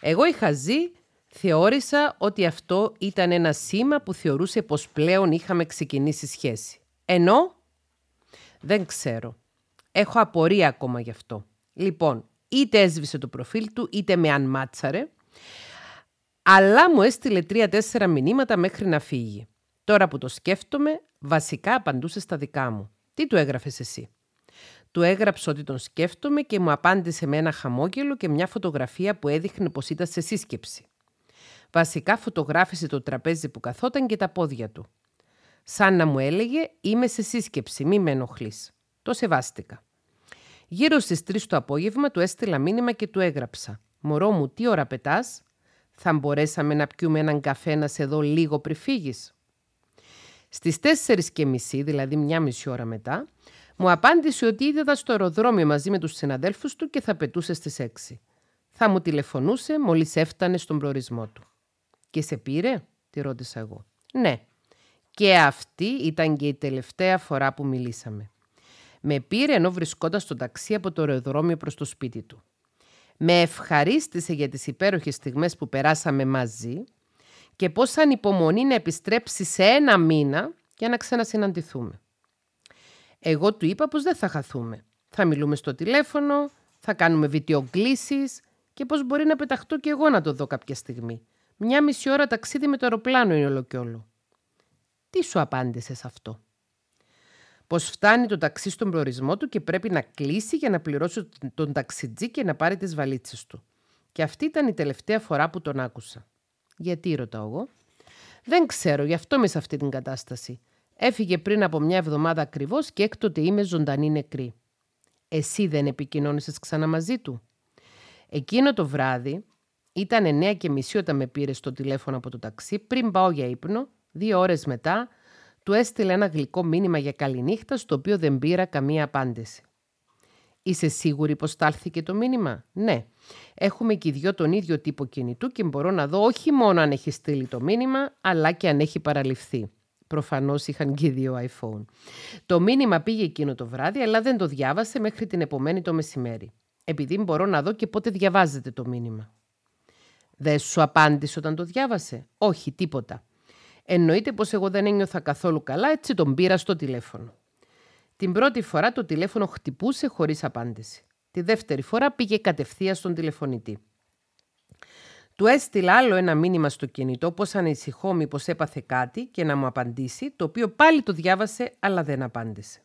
Εγώ είχα ζει, θεώρησα ότι αυτό ήταν ένα σήμα που θεωρούσε πως πλέον είχαμε ξεκινήσει σχέση. Ενώ, δεν ξέρω. Έχω απορία ακόμα γι' αυτό. Λοιπόν, είτε έσβησε το προφίλ του, είτε με ανμάτσαρε αλλά μου έστειλε τρία-τέσσερα μηνύματα μέχρι να φύγει. Τώρα που το σκέφτομαι, βασικά απαντούσε στα δικά μου. Τι του έγραφες εσύ; Του έγραψε ότι τον σκέφτομαι και μου απάντησε με ένα χαμόγελο και μια φωτογραφία που έδειχνε πως ήταν σε σύσκεψη. Βασικά φωτογράφησε το τραπέζι που καθόταν και τα πόδια του. Σαν να μου έλεγε «Είμαι σε σύσκεψη, μη με ενοχλείς. Το σεβάστηκα. Γύρω στις 3 το απόγευμα του έστειλα μήνυμα και του έγραψα «Μωρό μου, τι ώρα πετάς» θα μπορέσαμε να πιούμε έναν καφέ να σε δω λίγο πριν φύγεις. Στις τέσσερις και μισή, δηλαδή μια μισή ώρα μετά, μου απάντησε ότι είδα στο αεροδρόμιο μαζί με τους συναδέλφους του και θα πετούσε στις έξι. Θα μου τηλεφωνούσε μόλις έφτανε στον προορισμό του. «Και σε πήρε» τη ρώτησα εγώ. «Ναι». Και αυτή ήταν και η τελευταία φορά που μιλήσαμε. Με πήρε ενώ βρισκόταν στο ταξί από το αεροδρόμιο προς το σπίτι του με ευχαρίστησε για τις υπέροχες στιγμές που περάσαμε μαζί και πώς ανυπομονεί να επιστρέψει σε ένα μήνα για να ξανασυναντηθούμε. Εγώ του είπα πως δεν θα χαθούμε. Θα μιλούμε στο τηλέφωνο, θα κάνουμε βιντεοκλήσεις και πώς μπορεί να πεταχτώ και εγώ να το δω κάποια στιγμή. Μια μισή ώρα ταξίδι με το αεροπλάνο είναι όλο και όλο. Τι σου απάντησε σε αυτό; Πως φτάνει το ταξί στον προορισμό του και πρέπει να κλείσει για να πληρώσει τον ταξιτζή και να πάρει τις βαλίτσες του. Και αυτή ήταν η τελευταία φορά που τον άκουσα. Γιατί ρωτάω εγώ. Δεν ξέρω, γι' αυτό είμαι σε αυτή την κατάσταση. Έφυγε πριν από μια εβδομάδα ακριβώς και έκτοτε είμαι ζωντανή νεκρή. Εσύ δεν επικοινώνησες ξανά μαζί του; Εκείνο το βράδυ ήταν 9 και μισή όταν με πήρε στο τηλέφωνο από το ταξί πριν πάω για ύπνο. Δύο ώρες μετά του έστειλε ένα γλυκό μήνυμα για καληνύχτα, στο οποίο δεν πήρα καμία απάντηση. Είσαι σίγουρη πως στάλθηκε το μήνυμα; Ναι. Έχουμε και οι δυο τον ίδιο τύπο κινητού και μπορώ να δω όχι μόνο αν έχει στείλει το μήνυμα, αλλά και αν έχει παραληφθεί. Προφανώς είχαν και δύο iPhone. Το μήνυμα πήγε εκείνο το βράδυ, αλλά δεν το διάβασε μέχρι την επομένη το μεσημέρι. Επειδή μπορώ να δω και πότε διαβάζετε το μήνυμα. Δεν σου απάντησε όταν το διάβασε; Όχι, τίποτα. Εννοείται πως εγώ δεν ένιωθα καθόλου καλά, έτσι τον πήρα στο τηλέφωνο. Την πρώτη φορά το τηλέφωνο χτυπούσε χωρίς απάντηση. Τη δεύτερη φορά πήγε κατευθείαν στον τηλεφωνητή. Του έστειλα άλλο ένα μήνυμα στο κινητό πως ανησυχώ μήπως έπαθε κάτι και να μου απαντήσει, το οποίο πάλι το διάβασε αλλά δεν απάντησε.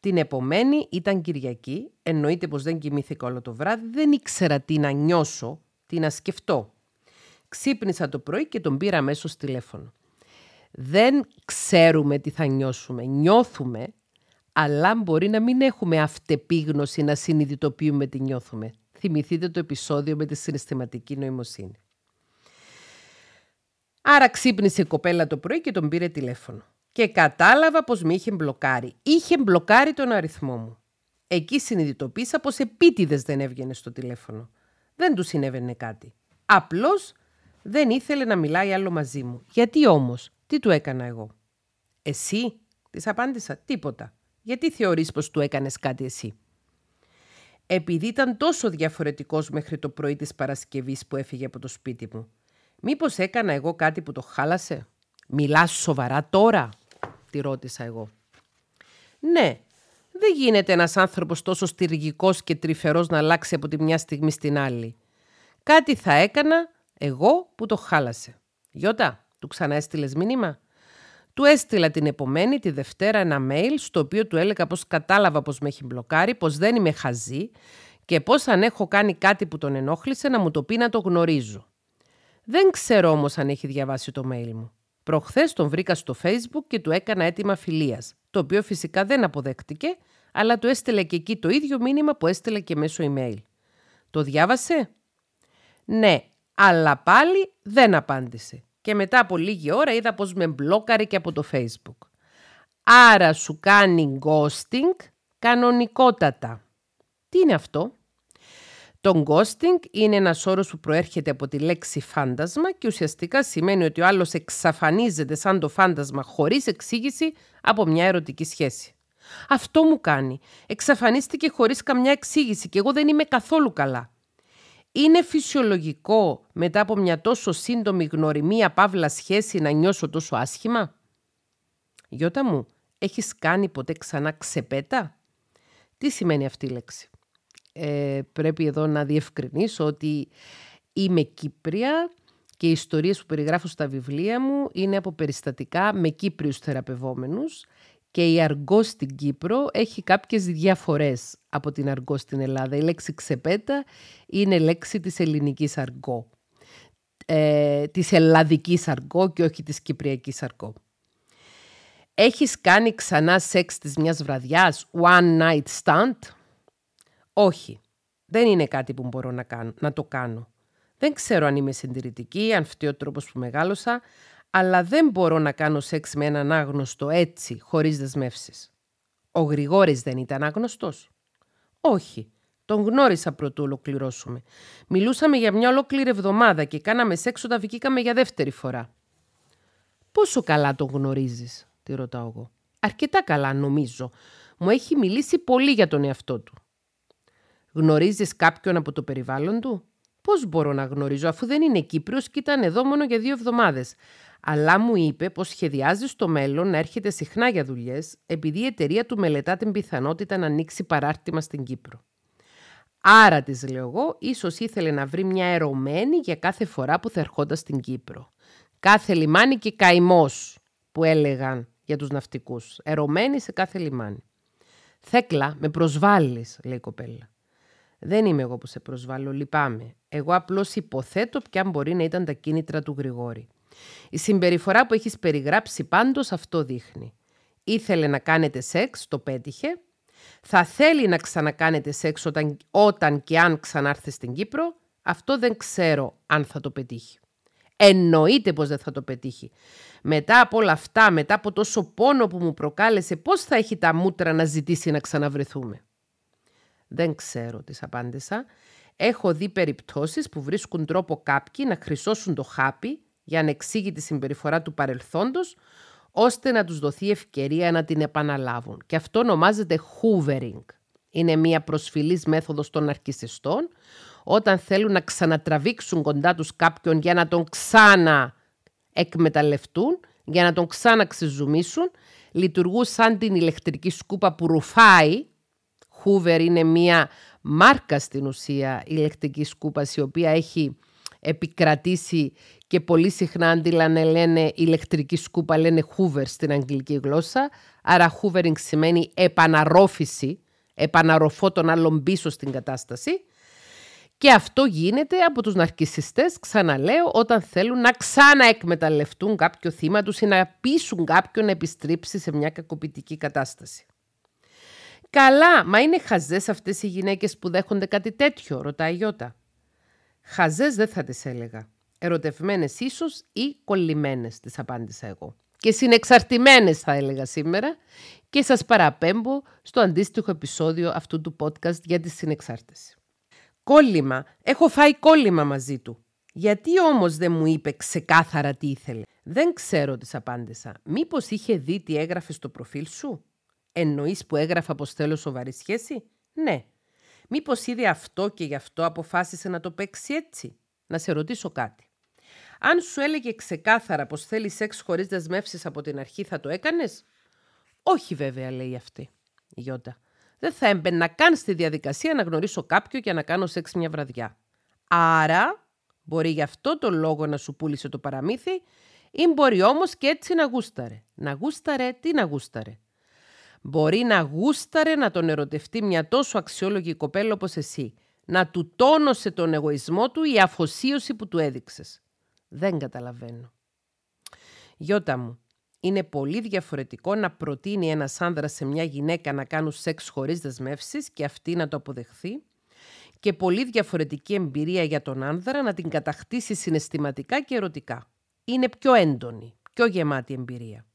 Την επομένη ήταν Κυριακή, εννοείται πως δεν κοιμήθηκα όλο το βράδυ, δεν ήξερα τι να νιώσω, τι να σκεφτώ. Ξύπνησα το πρωί και τον πήρα αμέσως τηλέφωνο. Δεν ξέρουμε τι θα νιώσουμε, νιώθουμε, αλλά μπορεί να μην έχουμε αυτεπίγνωση να συνειδητοποιούμε τι νιώθουμε. Θυμηθείτε το επεισόδιο με τη συναισθηματική νοημοσύνη. Άρα ξύπνησε η κοπέλα το πρωί και τον πήρε τηλέφωνο. Και κατάλαβα πως με είχε μπλοκάρει. Είχε μπλοκάρει τον αριθμό μου. Εκεί συνειδητοποίησα πως επίτηδες δεν έβγαινε στο τηλέφωνο. Δεν του συνέβαινε κάτι. Απλώς δεν ήθελε να μιλάει άλλο μαζί μου. Γιατί όμως, τι του έκανα εγώ; Εσύ, της απάντησα, τίποτα. Γιατί θεωρείς πως του έκανες κάτι εσύ; Επειδή ήταν τόσο διαφορετικός μέχρι το πρωί της Παρασκευής που έφυγε από το σπίτι μου. Μήπως έκανα εγώ κάτι που το χάλασε; Μιλάς σοβαρά τώρα, τη ρώτησα εγώ. Ναι, δεν γίνεται ένας άνθρωπος τόσο στηργικός και τρυφερός να αλλάξει από τη μια στιγμή στην άλλη. Κάτι θα έκανα εγώ που το χάλασε. Γιώτα, του ξανά έστειλε μήνυμα; Του έστειλα την επομένη, τη Δευτέρα, ένα mail, στο οποίο του έλεγα πως κατάλαβα πως με έχει μπλοκάρει, πως δεν είμαι χαζή και πως αν έχω κάνει κάτι που τον ενόχλησε να μου το πει να το γνωρίζω. Δεν ξέρω όμως αν έχει διαβάσει το mail μου. Προχθές τον βρήκα στο facebook και του έκανα αίτημα φιλίας, το οποίο φυσικά δεν αποδέχτηκε, αλλά του έστειλε και εκεί το ίδιο μήνυμα που έστειλε και μέσω email. Το διάβασε; Ναι, αλλά πάλι δεν απάντησε και μετά από λίγη ώρα είδα πως με μπλόκαρε και από το facebook. Άρα σου κάνει ghosting κανονικότατα. Τι είναι αυτό; Το ghosting είναι ένας όρος που προέρχεται από τη λέξη φάντασμα και ουσιαστικά σημαίνει ότι ο άλλος εξαφανίζεται σαν το φάντασμα χωρίς εξήγηση από μια ερωτική σχέση. Αυτό μου κάνει. Εξαφανίστηκε χωρίς καμιά εξήγηση και εγώ δεν είμαι καθόλου καλά. Είναι φυσιολογικό μετά από μια τόσο σύντομη γνωριμία παύλα σχέση να νιώσω τόσο άσχημα; Γιώτα μου, έχεις κάνει ποτέ ξανά ξεπέτα; Τι σημαίνει αυτή η λέξη; Ε, πρέπει εδώ να διευκρινίσω ότι είμαι Κύπρια και οι ιστορίες που περιγράφω στα βιβλία μου είναι από περιστατικά με Κύπριους θεραπευόμενους και η αργό στην Κύπρο έχει κάποιες διαφορές από την αργό στην Ελλάδα. Η λέξη ξεπέτα είναι λέξη της ελληνικής αργό. Ε, της ελλαδικής αργό και όχι της κυπριακής αργό. Έχεις κάνει ξανά σεξ της μιας βραδιάς, one night stand? Όχι, δεν είναι κάτι που μπορώ να, κάνω, να το κάνω. Δεν ξέρω αν είμαι συντηρητική, αν φταίει ο τρόπος που μεγάλωσα, αλλά δεν μπορώ να κάνω σεξ με έναν άγνωστο έτσι, χωρίς δεσμεύσεις. Ο Γρηγόρης δεν ήταν άγνωστος; Όχι, τον γνώρισα πρωτού ολοκληρώσουμε. Μιλούσαμε για μια ολόκληρη εβδομάδα και κάναμε σεξ όταν βγήκαμε για δεύτερη φορά. Πόσο καλά τον γνωρίζεις, τη ρωτάω εγώ. Αρκετά καλά νομίζω. Μου έχει μιλήσει πολύ για τον εαυτό του. Γνωρίζεις κάποιον από το περιβάλλον του; Πώς μπορώ να γνωρίζω αφού δεν είναι Κύπριος και ήταν εδώ μόνο για δύο εβδομάδες αλλά μου είπε πως σχεδιάζει στο μέλλον να έρχεται συχνά για δουλειές, επειδή η εταιρεία του μελετά την πιθανότητα να ανοίξει παράρτημα στην Κύπρο. Άρα, της λέω εγώ, ίσως ήθελε να βρει μια ερωμένη για κάθε φορά που θα ερχόταν στην Κύπρο. Κάθε λιμάνι και καημός, που έλεγαν για τους ναυτικούς. Ερωμένη σε κάθε λιμάνι. Θέκλα, με προσβάλλεις, λέει η κοπέλα. Δεν είμαι εγώ που σε προσβάλλω, λυπάμαι. Εγώ απλώς υποθέτω ποια μπορεί να ήταν τα κίνητρα του Γρηγόρη. Η συμπεριφορά που έχεις περιγράψει πάντως αυτό δείχνει. Ήθελε να κάνετε σεξ, το πέτυχε. Θα θέλει να ξανακάνετε σεξ όταν, όταν και αν ξανάρθει στην Κύπρο. Αυτό δεν ξέρω αν θα το πετύχει. Εννοείται πως δεν θα το πετύχει. Μετά από όλα αυτά, μετά από τόσο πόνο που μου προκάλεσε, πώς θα έχει τα μούτρα να ζητήσει να ξαναβρεθούμε; Δεν ξέρω, της απάντησα. Έχω δει περιπτώσεις που βρίσκουν τρόπο κάποιοι να χρυσώσουν το χάπι για ανεξήγητη συμπεριφορά του παρελθόντος, ώστε να τους δοθεί ευκαιρία να την επαναλάβουν. Και αυτό ονομάζεται hoovering. Είναι μια προσφυλής μέθοδος των αρκισιστών, όταν θέλουν να ξανατραβήξουν κοντά τους κάποιον για να τον ξανά εκμεταλλευτούν, για να τον ξαναξεζουμίσουν, λειτουργούν σαν την ηλεκτρική σκούπα που ρουφάει. Hoover είναι μία μάρκα στην ουσία ηλεκτρική σκούπα η οποία έχει επικρατήσει και πολύ συχνά αντί λένε ηλεκτρική σκούπα λένε Hoover στην αγγλική γλώσσα. Άρα hoovering σημαίνει επαναρρόφηση, επαναρροφώ τον άλλον πίσω στην κατάσταση. Και αυτό γίνεται από τους ναρκισιστές, ξαναλέω, όταν θέλουν να ξαναεκμεταλλευτούν κάποιο θύμα τους ή να πείσουν κάποιον να επιστρέψει σε μια κακοποιητική κατάσταση. Καλά, μα είναι χαζές αυτές οι γυναίκες που δέχονται κάτι τέτοιο, ρωτάει η Γιώτα. Χαζές δεν θα τις έλεγα. Ερωτευμένες ίσως ή κολλημένες, τις απάντησα εγώ. Και συνεξαρτημένες θα έλεγα σήμερα και σας παραπέμπω στο αντίστοιχο επεισόδιο αυτού του podcast για τη συνεξάρτηση. Κόλλημα. Έχω φάει κόλλημα μαζί του. Γιατί όμως δεν μου είπε ξεκάθαρα τι ήθελε; Δεν ξέρω, της απάντησα. Μήπως είχε δει τι έγραφε στο προφίλ σου; Εννοείς που έγραφα πως θέλω σοβαρή σχέση; Ναι. Μήπως είδε αυτό και γι' αυτό αποφάσισε να το παίξει έτσι; Να σε ρωτήσω κάτι. Αν σου έλεγε ξεκάθαρα πως θέλεις σεξ χωρίς δεσμεύσεις από την αρχή θα το έκανες; Όχι βέβαια λέει αυτή η Γιώτα δεν θα έμπαινα καν στη διαδικασία να γνωρίσω κάποιον και να κάνω σεξ μια βραδιά. Άρα, μπορεί γι' αυτό το λόγο να σου πούλησε το παραμύθι ή μπορεί όμως και έτσι να γούσταρε. Να γούσταρε, τι να γούσταρε; Μπορεί να γούσταρε να τον ερωτευτεί μια τόσο αξιόλογη κοπέλα όπως εσύ. Να του τόνωσε τον εγωισμό του η αφοσίωση που του έδειξες. Δεν καταλαβαίνω. Γιώτα μου, είναι πολύ διαφορετικό να προτείνει ένας άνδρας σε μια γυναίκα να κάνουν σεξ χωρίς δεσμεύσεις και αυτή να το αποδεχθεί και πολύ διαφορετική εμπειρία για τον άνδρα να την κατακτήσει συναισθηματικά και ερωτικά. Είναι πιο έντονη, πιο γεμάτη εμπειρία.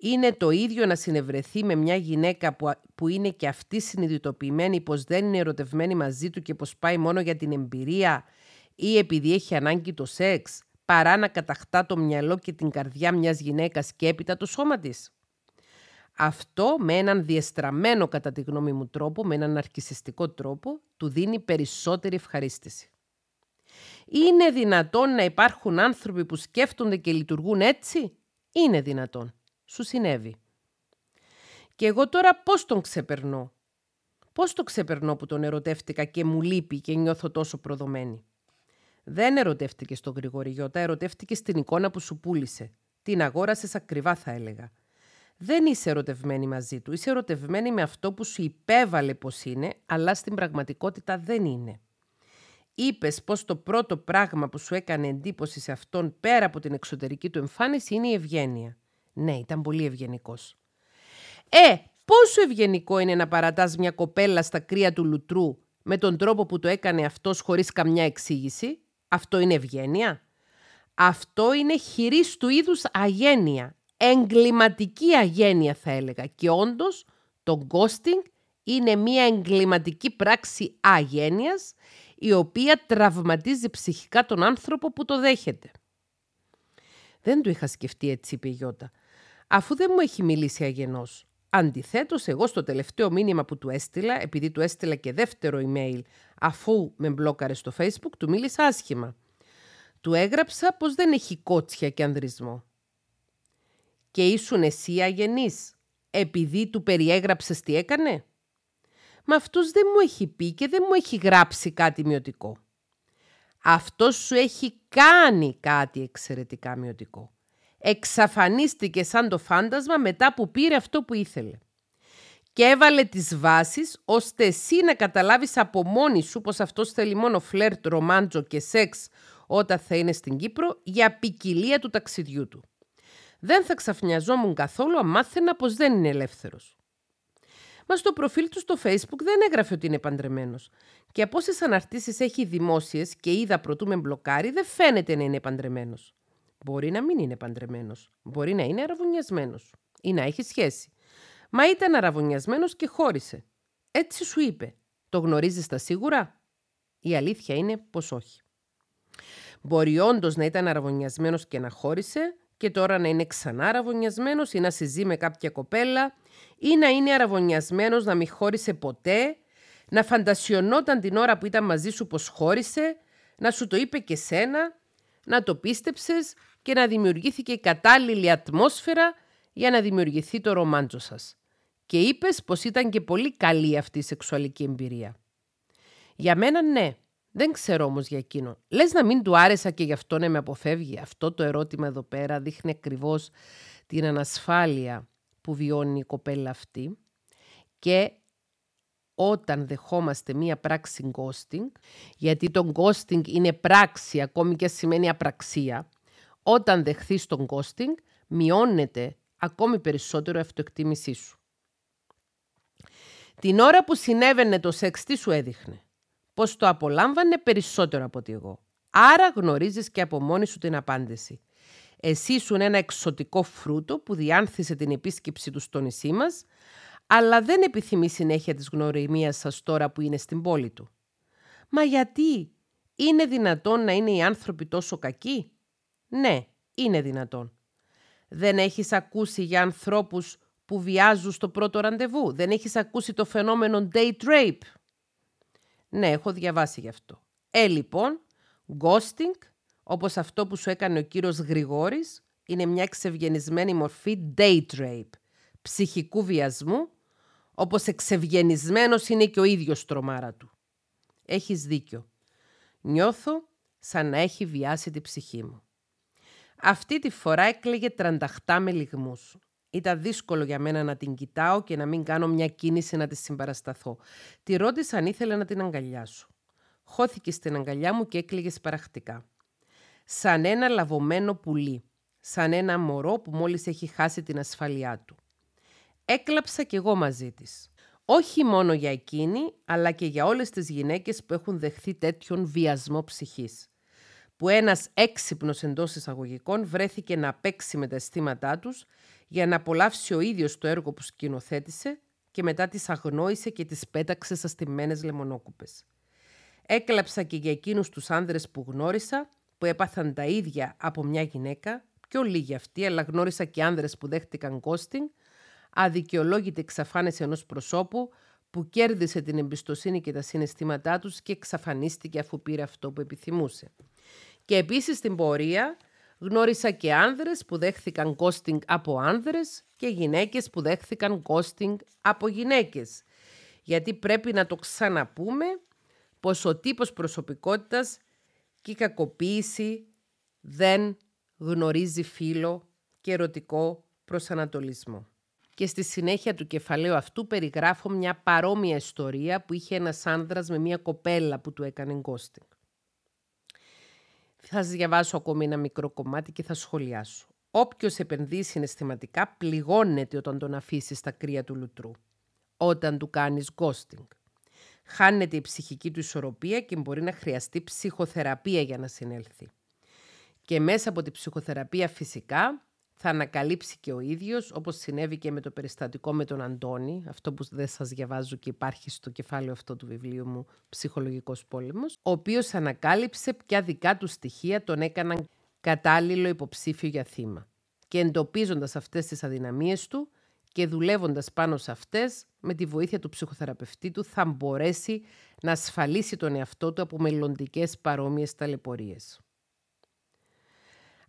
Είναι το ίδιο να συνευρεθεί με μια γυναίκα που, που είναι και αυτή συνειδητοποιημένη πως δεν είναι ερωτευμένη μαζί του και πως πάει μόνο για την εμπειρία ή επειδή έχει ανάγκη το σεξ παρά να καταχτά το μυαλό και την καρδιά μιας γυναίκας και έπειτα το σώμα της. Αυτό με έναν διεστραμμένο κατά τη γνώμη μου τρόπο, με έναν αρκισιστικό τρόπο, του δίνει περισσότερη ευχαρίστηση. Είναι δυνατόν να υπάρχουν άνθρωποι που σκέφτονται και λειτουργούν έτσι; Είναι δυνατόν. Σου συνέβη. Και εγώ τώρα πώς τον ξεπερνώ; Πώς το ξεπερνώ που τον ερωτεύτηκα και μου λείπει και νιώθω τόσο προδομένη; Δεν ερωτεύτηκε στον Γρηγόρη Γιώτα, ερωτεύτηκε στην εικόνα που σου πούλησε. Την αγόρασες ακριβά, θα έλεγα. Δεν είσαι ερωτευμένη μαζί του. Είσαι ερωτευμένη με αυτό που σου υπέβαλε πως είναι, αλλά στην πραγματικότητα δεν είναι. Είπες πως το πρώτο πράγμα που σου έκανε εντύπωση σε αυτόν πέρα από την εξωτερική του εμφάνιση είναι η ευγένεια. Ναι, ήταν πολύ ευγενικός. Ε, πόσο ευγενικό είναι να παρατάς μια κοπέλα στα κρύα του λουτρού με τον τρόπο που το έκανε αυτός χωρίς καμιά εξήγηση; Αυτό είναι ευγένεια; Αυτό είναι χειρής του είδους αγένεια. Εγκληματική αγένεια θα έλεγα. Και όντως το ghosting είναι μια εγκληματική πράξη αγένειας η οποία τραυματίζει ψυχικά τον άνθρωπο που το δέχεται. Δεν το είχα σκεφτεί έτσι, είπε η Γιώτα. Αφού δεν μου έχει μιλήσει αγενός. Αντιθέτως, εγώ στο τελευταίο μήνυμα που του έστειλα, επειδή του έστειλα και δεύτερο email, αφού με μπλόκαρε στο facebook, του μίλησα άσχημα. Του έγραψα πως δεν έχει κότσια και ανδρισμό. Και ήσουν εσύ αγενής, επειδή του περιέγραψες τι έκανε; Μα αυτός δεν μου έχει πει και δεν μου έχει γράψει κάτι μειωτικό. Αυτός σου έχει κάνει κάτι εξαιρετικά μειωτικό εξαφανίστηκε σαν το φάντασμα μετά που πήρε αυτό που ήθελε. Και έβαλε τις βάσεις ώστε εσύ να καταλάβεις από μόνη σου πως αυτός θέλει μόνο φλερτ, ρομάντζο και σεξ όταν θα είναι στην Κύπρο για ποικιλία του ταξιδιού του. Δεν θα ξαφνιαζόμουν καθόλου αν μάθαινα πως δεν είναι ελεύθερος. Μα στο προφίλ του στο facebook δεν έγραφε ότι είναι παντρεμένος. Και από όσες αναρτήσεις έχει δημόσιες και είδα πρωτού με μπλοκάρει, δεν φαίνεται να είναι παντρεμένος. Μπορεί να μην είναι παντρεμένος. Μπορεί να είναι αραβωνιασμένο ή να έχει σχέση. Μα ήταν αραβωνιασμένο και χώρισε. Έτσι σου είπε. Το γνωρίζεις τα σίγουρα; Η αλήθεια είναι πως όχι. Μπορεί όντως να ήταν αραβωνιασμένο και να χώρισε και τώρα να είναι ξανά αραβωνιασμένο ή να συζεί με κάποια κοπέλα ή να είναι αραβωνιασμένο να μην χώρισε ποτέ, να φαντασιωνόταν την ώρα που ήταν μαζί σου πως χώρισε, να σου το είπε και σένα, να το πίστεψες και να δημιουργήθηκε η κατάλληλη ατμόσφαιρα για να δημιουργηθεί το ρομάντζο σας. Και είπες πως ήταν και πολύ καλή αυτή η σεξουαλική εμπειρία. Για μένα ναι, δεν ξέρω όμως για εκείνο. Λες να μην του άρεσα και γι' αυτό να με αποφεύγει. Αυτό το ερώτημα εδώ πέρα δείχνει ακριβώς την ανασφάλεια που βιώνει η κοπέλα αυτή και όταν δεχόμαστε μία πράξη ghosting, γιατί το ghosting είναι πράξη ακόμη και σημαίνει απραξία, όταν δεχθείς τον ghosting μειώνεται ακόμη περισσότερο η αυτοεκτίμησή σου. Την ώρα που συνέβαινε το σεξ τι σου έδειχνε, πως το απολάμβανε περισσότερο από ότι εγώ. Άρα γνωρίζεις και από μόνη σου την απάντηση. Εσύ ήσουν ένα εξωτικό φρούτο που διάνθησε την επίσκεψη του στο νησί μας, αλλά δεν επιθυμεί συνέχεια της γνωριμίας σας τώρα που είναι στην πόλη του. Μα γιατί, είναι δυνατόν να είναι οι άνθρωποι τόσο κακοί; Ναι, είναι δυνατόν. Δεν έχεις ακούσει για ανθρώπους που βιάζουν στο πρώτο ραντεβού; Δεν έχεις ακούσει το φαινόμενο date rape; Ναι, έχω διαβάσει γι' αυτό. Ε, λοιπόν, ghosting, όπως αυτό που σου έκανε ο κύριος Γρηγόρης, είναι μια εξευγενισμένη μορφή date rape, ψυχικού βιασμού, όπως εξευγενισμένος είναι και ο ίδιος τρομάρα του. Έχεις δίκιο. Νιώθω σαν να έχει βιάσει τη ψυχή μου. Αυτή τη φορά έκλαιγε τρανταχτά με λιγμούς. Ήταν δύσκολο για μένα να την κοιτάω και να μην κάνω μια κίνηση να της συμπαρασταθώ. Τη ρώτησα αν ήθελε να την αγκαλιάσω. Χώθηκε στην αγκαλιά μου και έκλαιγε σπαραχτικά. Σαν ένα λαβωμένο πουλί. Σαν ένα μωρό που μόλις έχει χάσει την ασφαλειά του. Έκλαψα κι εγώ μαζί της. Όχι μόνο για εκείνη, αλλά και για όλες τις γυναίκες που έχουν δεχθεί τέτοιον βιασμό ψυχής που ένας έξυπνος εντός εισαγωγικών βρέθηκε να παίξει με τα αισθήματά τους για να απολαύσει ο ίδιος το έργο που σκηνοθέτησε και μετά τις αγνόησε και τις πέταξε στα στημένες λεμονόκουπες. Έκλαψα και για εκείνους τους άνδρες που γνώρισα, που έπαθαν τα ίδια από μια γυναίκα, πιο λίγοι αυτοί, αλλά γνώρισα και άνδρες που δέχτηκαν ghosting, αδικαιολόγητη εξαφάνιση ενός προσώπου που κέρδισε την εμπιστοσύνη και τα συναισθήματά τους και εξαφανίστηκε αφού πήρε αυτό που επιθυμούσε. Και επίσης στην πορεία γνώρισα και άνδρες που δέχθηκαν ghosting από άνδρες και γυναίκες που δέχθηκαν ghosting από γυναίκες. Γιατί πρέπει να το ξαναπούμε πως ο τύπος προσωπικότητας και η κακοποίηση δεν γνωρίζει φίλο και ερωτικό προσανατολισμό. Και στη συνέχεια του κεφαλαίου αυτού περιγράφω μια παρόμοια ιστορία που είχε ένας άνδρας με μια κοπέλα που του έκανε ghosting. Θα σας διαβάσω ακόμη ένα μικρό κομμάτι και θα σχολιάσω. Όποιος επενδύει συναισθηματικά πληγώνεται όταν τον αφήσει στα κρύα του λουτρού. Όταν του κάνεις ghosting. Χάνεται η ψυχική του ισορροπία και μπορεί να χρειαστεί ψυχοθεραπεία για να συνέλθει. Και μέσα από τη ψυχοθεραπεία φυσικά θα ανακαλύψει και ο ίδιος, όπως συνέβη και με το περιστατικό με τον Αντώνη, αυτό που δεν σας διαβάζω και υπάρχει στο κεφάλαιο αυτό του βιβλίου μου, «Ψυχολογικός πόλεμος», ο οποίος ανακάλυψε ποια δικά του στοιχεία τον έκαναν κατάλληλο υποψήφιο για θύμα. Και εντοπίζοντας αυτές τις αδυναμίες του και δουλεύοντας πάνω σε αυτές, με τη βοήθεια του ψυχοθεραπευτή του θα μπορέσει να ασφαλίσει τον εαυτό του από μελλοντικές παρόμοιες ταλαιπωρίες.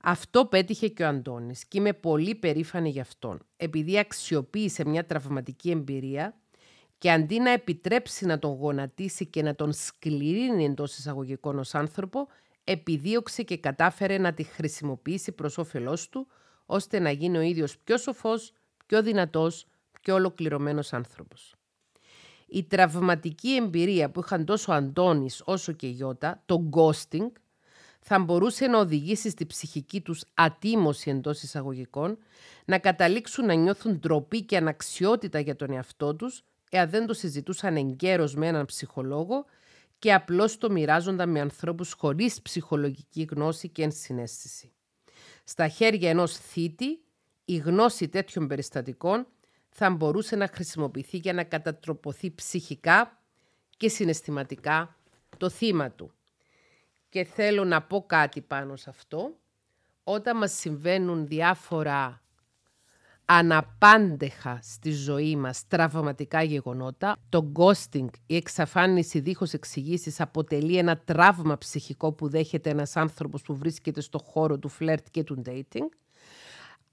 Αυτό πέτυχε και ο Αντώνης και είμαι πολύ περήφανη γι' αυτόν, επειδή αξιοποίησε μια τραυματική εμπειρία και αντί να επιτρέψει να τον γονατίσει και να τον σκληρύνει εντός εισαγωγικών ως άνθρωπο, επιδίωξε και κατάφερε να τη χρησιμοποιήσει προς όφελός του, ώστε να γίνει ο ίδιος πιο σοφός, πιο δυνατός, πιο ολοκληρωμένος άνθρωπος. Η τραυματική εμπειρία που είχαν τόσο ο Αντώνης όσο και η Γιώτα, το ghosting, θα μπορούσε να οδηγήσει στη ψυχική τους ατίμωση εντός εισαγωγικών, να καταλήξουν να νιώθουν ντροπή και αναξιότητα για τον εαυτό τους, εάν δεν το συζητούσαν εγκαίρως με έναν ψυχολόγο και απλώς το μοιράζονταν με ανθρώπους χωρίς ψυχολογική γνώση και ενσυναίσθηση. Στα χέρια ενός θήτη, η γνώση τέτοιων περιστατικών θα μπορούσε να χρησιμοποιηθεί για να κατατροποθεί ψυχικά και συναισθηματικά το θύμα του. Και θέλω να πω κάτι πάνω σε αυτό. Όταν μας συμβαίνουν διάφορα αναπάντεχα στη ζωή μας τραυματικά γεγονότα. Το ghosting, η εξαφάνιση δίχως εξηγήσεις, αποτελεί ένα τραύμα ψυχικό που δέχεται ένας άνθρωπος που βρίσκεται στο χώρο του φλερτ και του dating.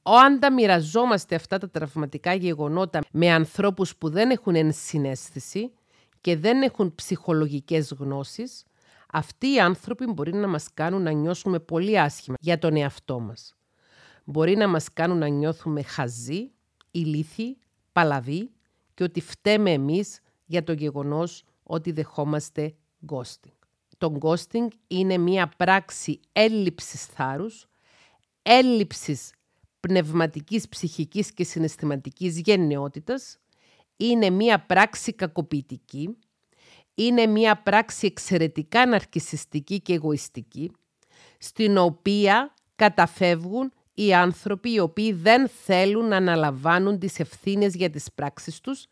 Όταν μοιραζόμαστε αυτά τα τραυματικά γεγονότα με ανθρώπους που δεν έχουν ενσυναίσθηση και δεν έχουν ψυχολογικές γνώσεις, αυτοί οι άνθρωποι μπορεί να μας κάνουν να νιώσουμε πολύ άσχημα για τον εαυτό μας μπορεί να μας κάνουν να νιώθουμε χαζοί, ηλίθιοι, παλαβοί και ότι φταίμε εμείς για το γεγονός ότι δεχόμαστε ghosting. Το ghosting είναι μία πράξη έλλειψης θάρρους, έλλειψης πνευματικής, ψυχικής και συναισθηματικής γενναιότητας, είναι μία πράξη κακοποιητική, είναι μία πράξη εξαιρετικά ναρκισιστική και εγωιστική, στην οποία καταφεύγουν οι άνθρωποι οι οποίοι δεν θέλουν να αναλαμβάνουν τις ευθύνες για τις πράξεις τους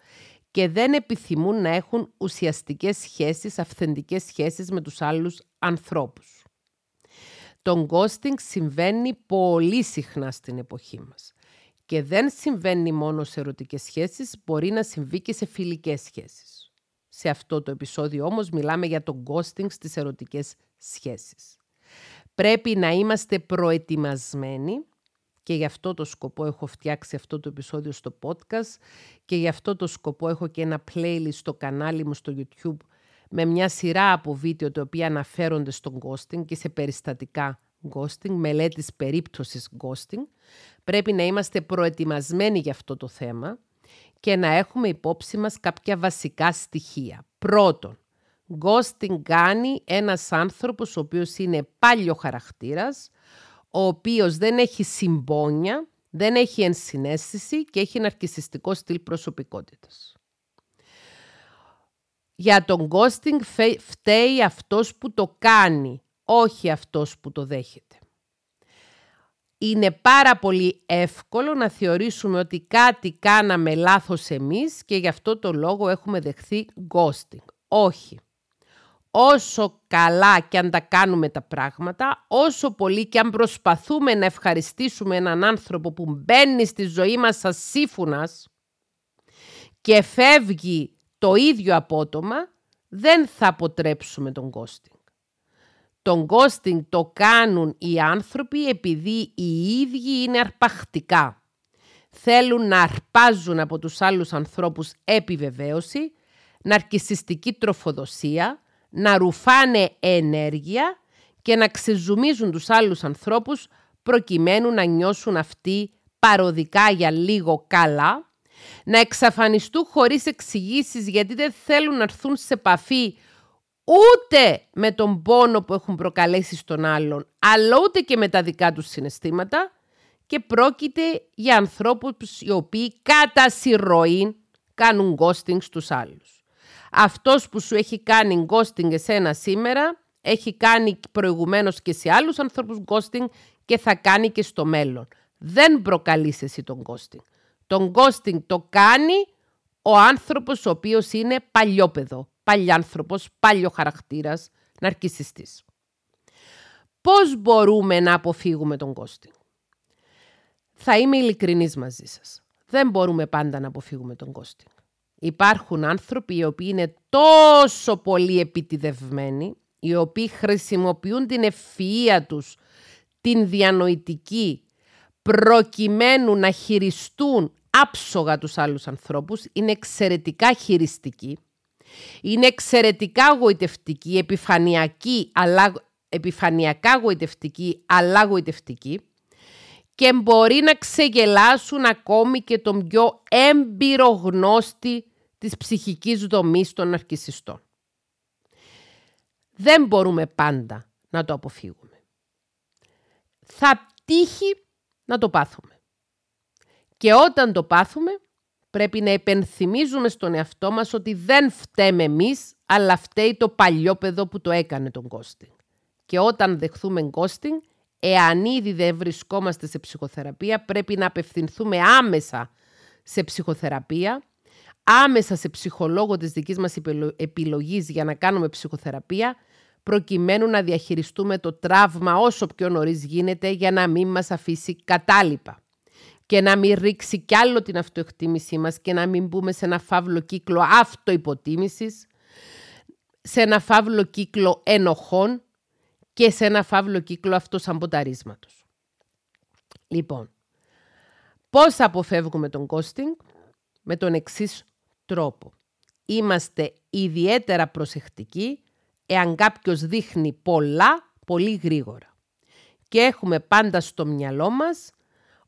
και δεν επιθυμούν να έχουν ουσιαστικές σχέσεις, αυθεντικές σχέσεις με τους άλλους ανθρώπους. Το ghosting συμβαίνει πολύ συχνά στην εποχή μας. Και δεν συμβαίνει μόνο σε ερωτικές σχέσεις, μπορεί να συμβεί και σε φιλικές σχέσεις. Σε αυτό το επεισόδιο όμως μιλάμε για το ghosting στις ερωτικές σχέσεις. Πρέπει να είμαστε προετοιμασμένοι και γι' αυτό το σκοπό έχω φτιάξει αυτό το επεισόδιο στο podcast και γι' αυτό το σκοπό έχω και ένα playlist στο κανάλι μου στο YouTube με μια σειρά από βίντεο τα οποία αναφέρονται στο ghosting και σε περιστατικά ghosting, μελέτης περίπτωσης ghosting. Πρέπει να είμαστε προετοιμασμένοι για αυτό το θέμα και να έχουμε υπόψη μας κάποια βασικά στοιχεία. Πρώτον, ghosting κάνει ένας άνθρωπος ο οποίος είναι πάλιο χαρακτήρας, ο οποίος δεν έχει συμπόνια, δεν έχει ενσυναίσθηση και έχει ναρκισιστικό στυλ προσωπικότητας. Για τον ghosting φταίει αυτός που το κάνει, όχι αυτός που το δέχεται. Είναι πάρα πολύ εύκολο να θεωρήσουμε ότι κάτι κάναμε λάθος εμείς και γι' αυτό το λόγο έχουμε δεχθεί ghosting. Όχι όσο καλά και αν τα κάνουμε τα πράγματα, όσο πολύ και αν προσπαθούμε να ευχαριστήσουμε έναν άνθρωπο που μπαίνει στη ζωή μας σαν σύφουνας και φεύγει το ίδιο απότομα, δεν θα αποτρέψουμε τον ghosting. Τον ghosting το κάνουν οι άνθρωποι επειδή οι ίδιοι είναι αρπαχτικά. Θέλουν να αρπάζουν από τους άλλους ανθρώπους επιβεβαίωση, ναρκισιστική τροφοδοσία, να ρουφάνε ενέργεια και να ξεζουμίζουν τους άλλους ανθρώπους προκειμένου να νιώσουν αυτοί παροδικά για λίγο καλά, να εξαφανιστούν χωρίς εξηγήσεις γιατί δεν θέλουν να έρθουν σε επαφή ούτε με τον πόνο που έχουν προκαλέσει στον άλλον, αλλά ούτε και με τα δικά τους συναισθήματα και πρόκειται για ανθρώπους οι οποίοι κατά συρροή κάνουν ghosting στους άλλους αυτός που σου έχει κάνει ghosting εσένα σήμερα, έχει κάνει προηγουμένως και σε άλλους ανθρώπους ghosting και θα κάνει και στο μέλλον. Δεν προκαλείς εσύ τον ghosting. Τον ghosting το κάνει ο άνθρωπος ο οποίος είναι παλιόπεδο, παλιάνθρωπος, παλιό χαρακτήρας, ναρκισιστής. Πώς μπορούμε να αποφύγουμε τον ghosting; Θα είμαι ειλικρινής μαζί σας. Δεν μπορούμε πάντα να αποφύγουμε τον ghosting. Υπάρχουν άνθρωποι οι οποίοι είναι τόσο πολύ επιτιδευμένοι, οι οποίοι χρησιμοποιούν την ευφυΐα τους, την διανοητική, προκειμένου να χειριστούν άψογα τους άλλους ανθρώπους, είναι εξαιρετικά χειριστικοί, είναι εξαιρετικά γοητευτικοί, επιφανειακοί, αλλά, επιφανειακά γοητευτικοί, αλλά γοητευτικοί και μπορεί να ξεγελάσουν ακόμη και τον πιο έμπειρο γνώστη της ψυχικής δομής των αρκισιστών. Δεν μπορούμε πάντα να το αποφύγουμε. Θα τύχει να το πάθουμε. Και όταν το πάθουμε, πρέπει να επενθυμίζουμε στον εαυτό μας ότι δεν φταίμε εμείς, αλλά φταίει το παλιό που το έκανε τον ghosting. Και όταν δεχθούμε ghosting, εάν ήδη δεν βρισκόμαστε σε ψυχοθεραπεία, πρέπει να απευθυνθούμε άμεσα σε ψυχοθεραπεία άμεσα σε ψυχολόγο της δικής μας επιλογής για να κάνουμε ψυχοθεραπεία, προκειμένου να διαχειριστούμε το τραύμα όσο πιο νωρίς γίνεται για να μην μας αφήσει κατάλοιπα. Και να μην ρίξει κι άλλο την αυτοεκτίμησή μας και να μην μπούμε σε ένα φαύλο κύκλο αυτοϋποτίμησης, σε ένα φαύλο κύκλο ενοχών και σε ένα φαύλο κύκλο αυτοσαμποταρίσματος. Λοιπόν, πώς αποφεύγουμε τον ghosting? Με τον εξής τρόπο. Είμαστε ιδιαίτερα προσεκτικοί εάν κάποιος δείχνει πολλά πολύ γρήγορα. Και έχουμε πάντα στο μυαλό μας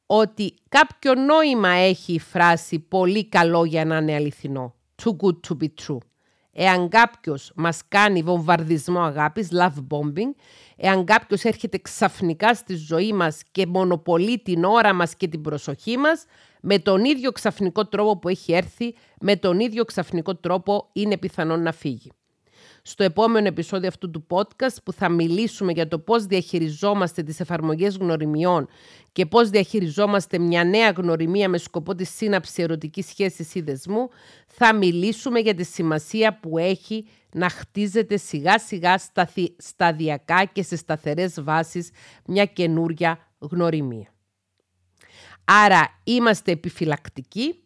ότι κάποιο νόημα έχει η φράση «πολύ καλό για να είναι αληθινό». Too good to be true. Εάν κάποιος μας κάνει βομβαρδισμό αγάπης, love bombing, εάν κάποιος έρχεται ξαφνικά στη ζωή μας και μονοπολεί την ώρα μας και την προσοχή μας, με τον ίδιο ξαφνικό τρόπο που έχει έρθει, με τον ίδιο ξαφνικό τρόπο είναι πιθανόν να φύγει στο επόμενο επεισόδιο αυτού του podcast που θα μιλήσουμε για το πώς διαχειριζόμαστε τις εφαρμογές γνωριμιών και πώς διαχειριζόμαστε μια νέα γνωριμία με σκοπό τη σύναψη ερωτικής σχέσης ή δεσμού, θα μιλήσουμε για τη σημασία που έχει να χτίζεται σιγά σιγά σταδιακά και σε σταθερές βάσεις μια καινούρια γνωριμία. Άρα είμαστε επιφυλακτικοί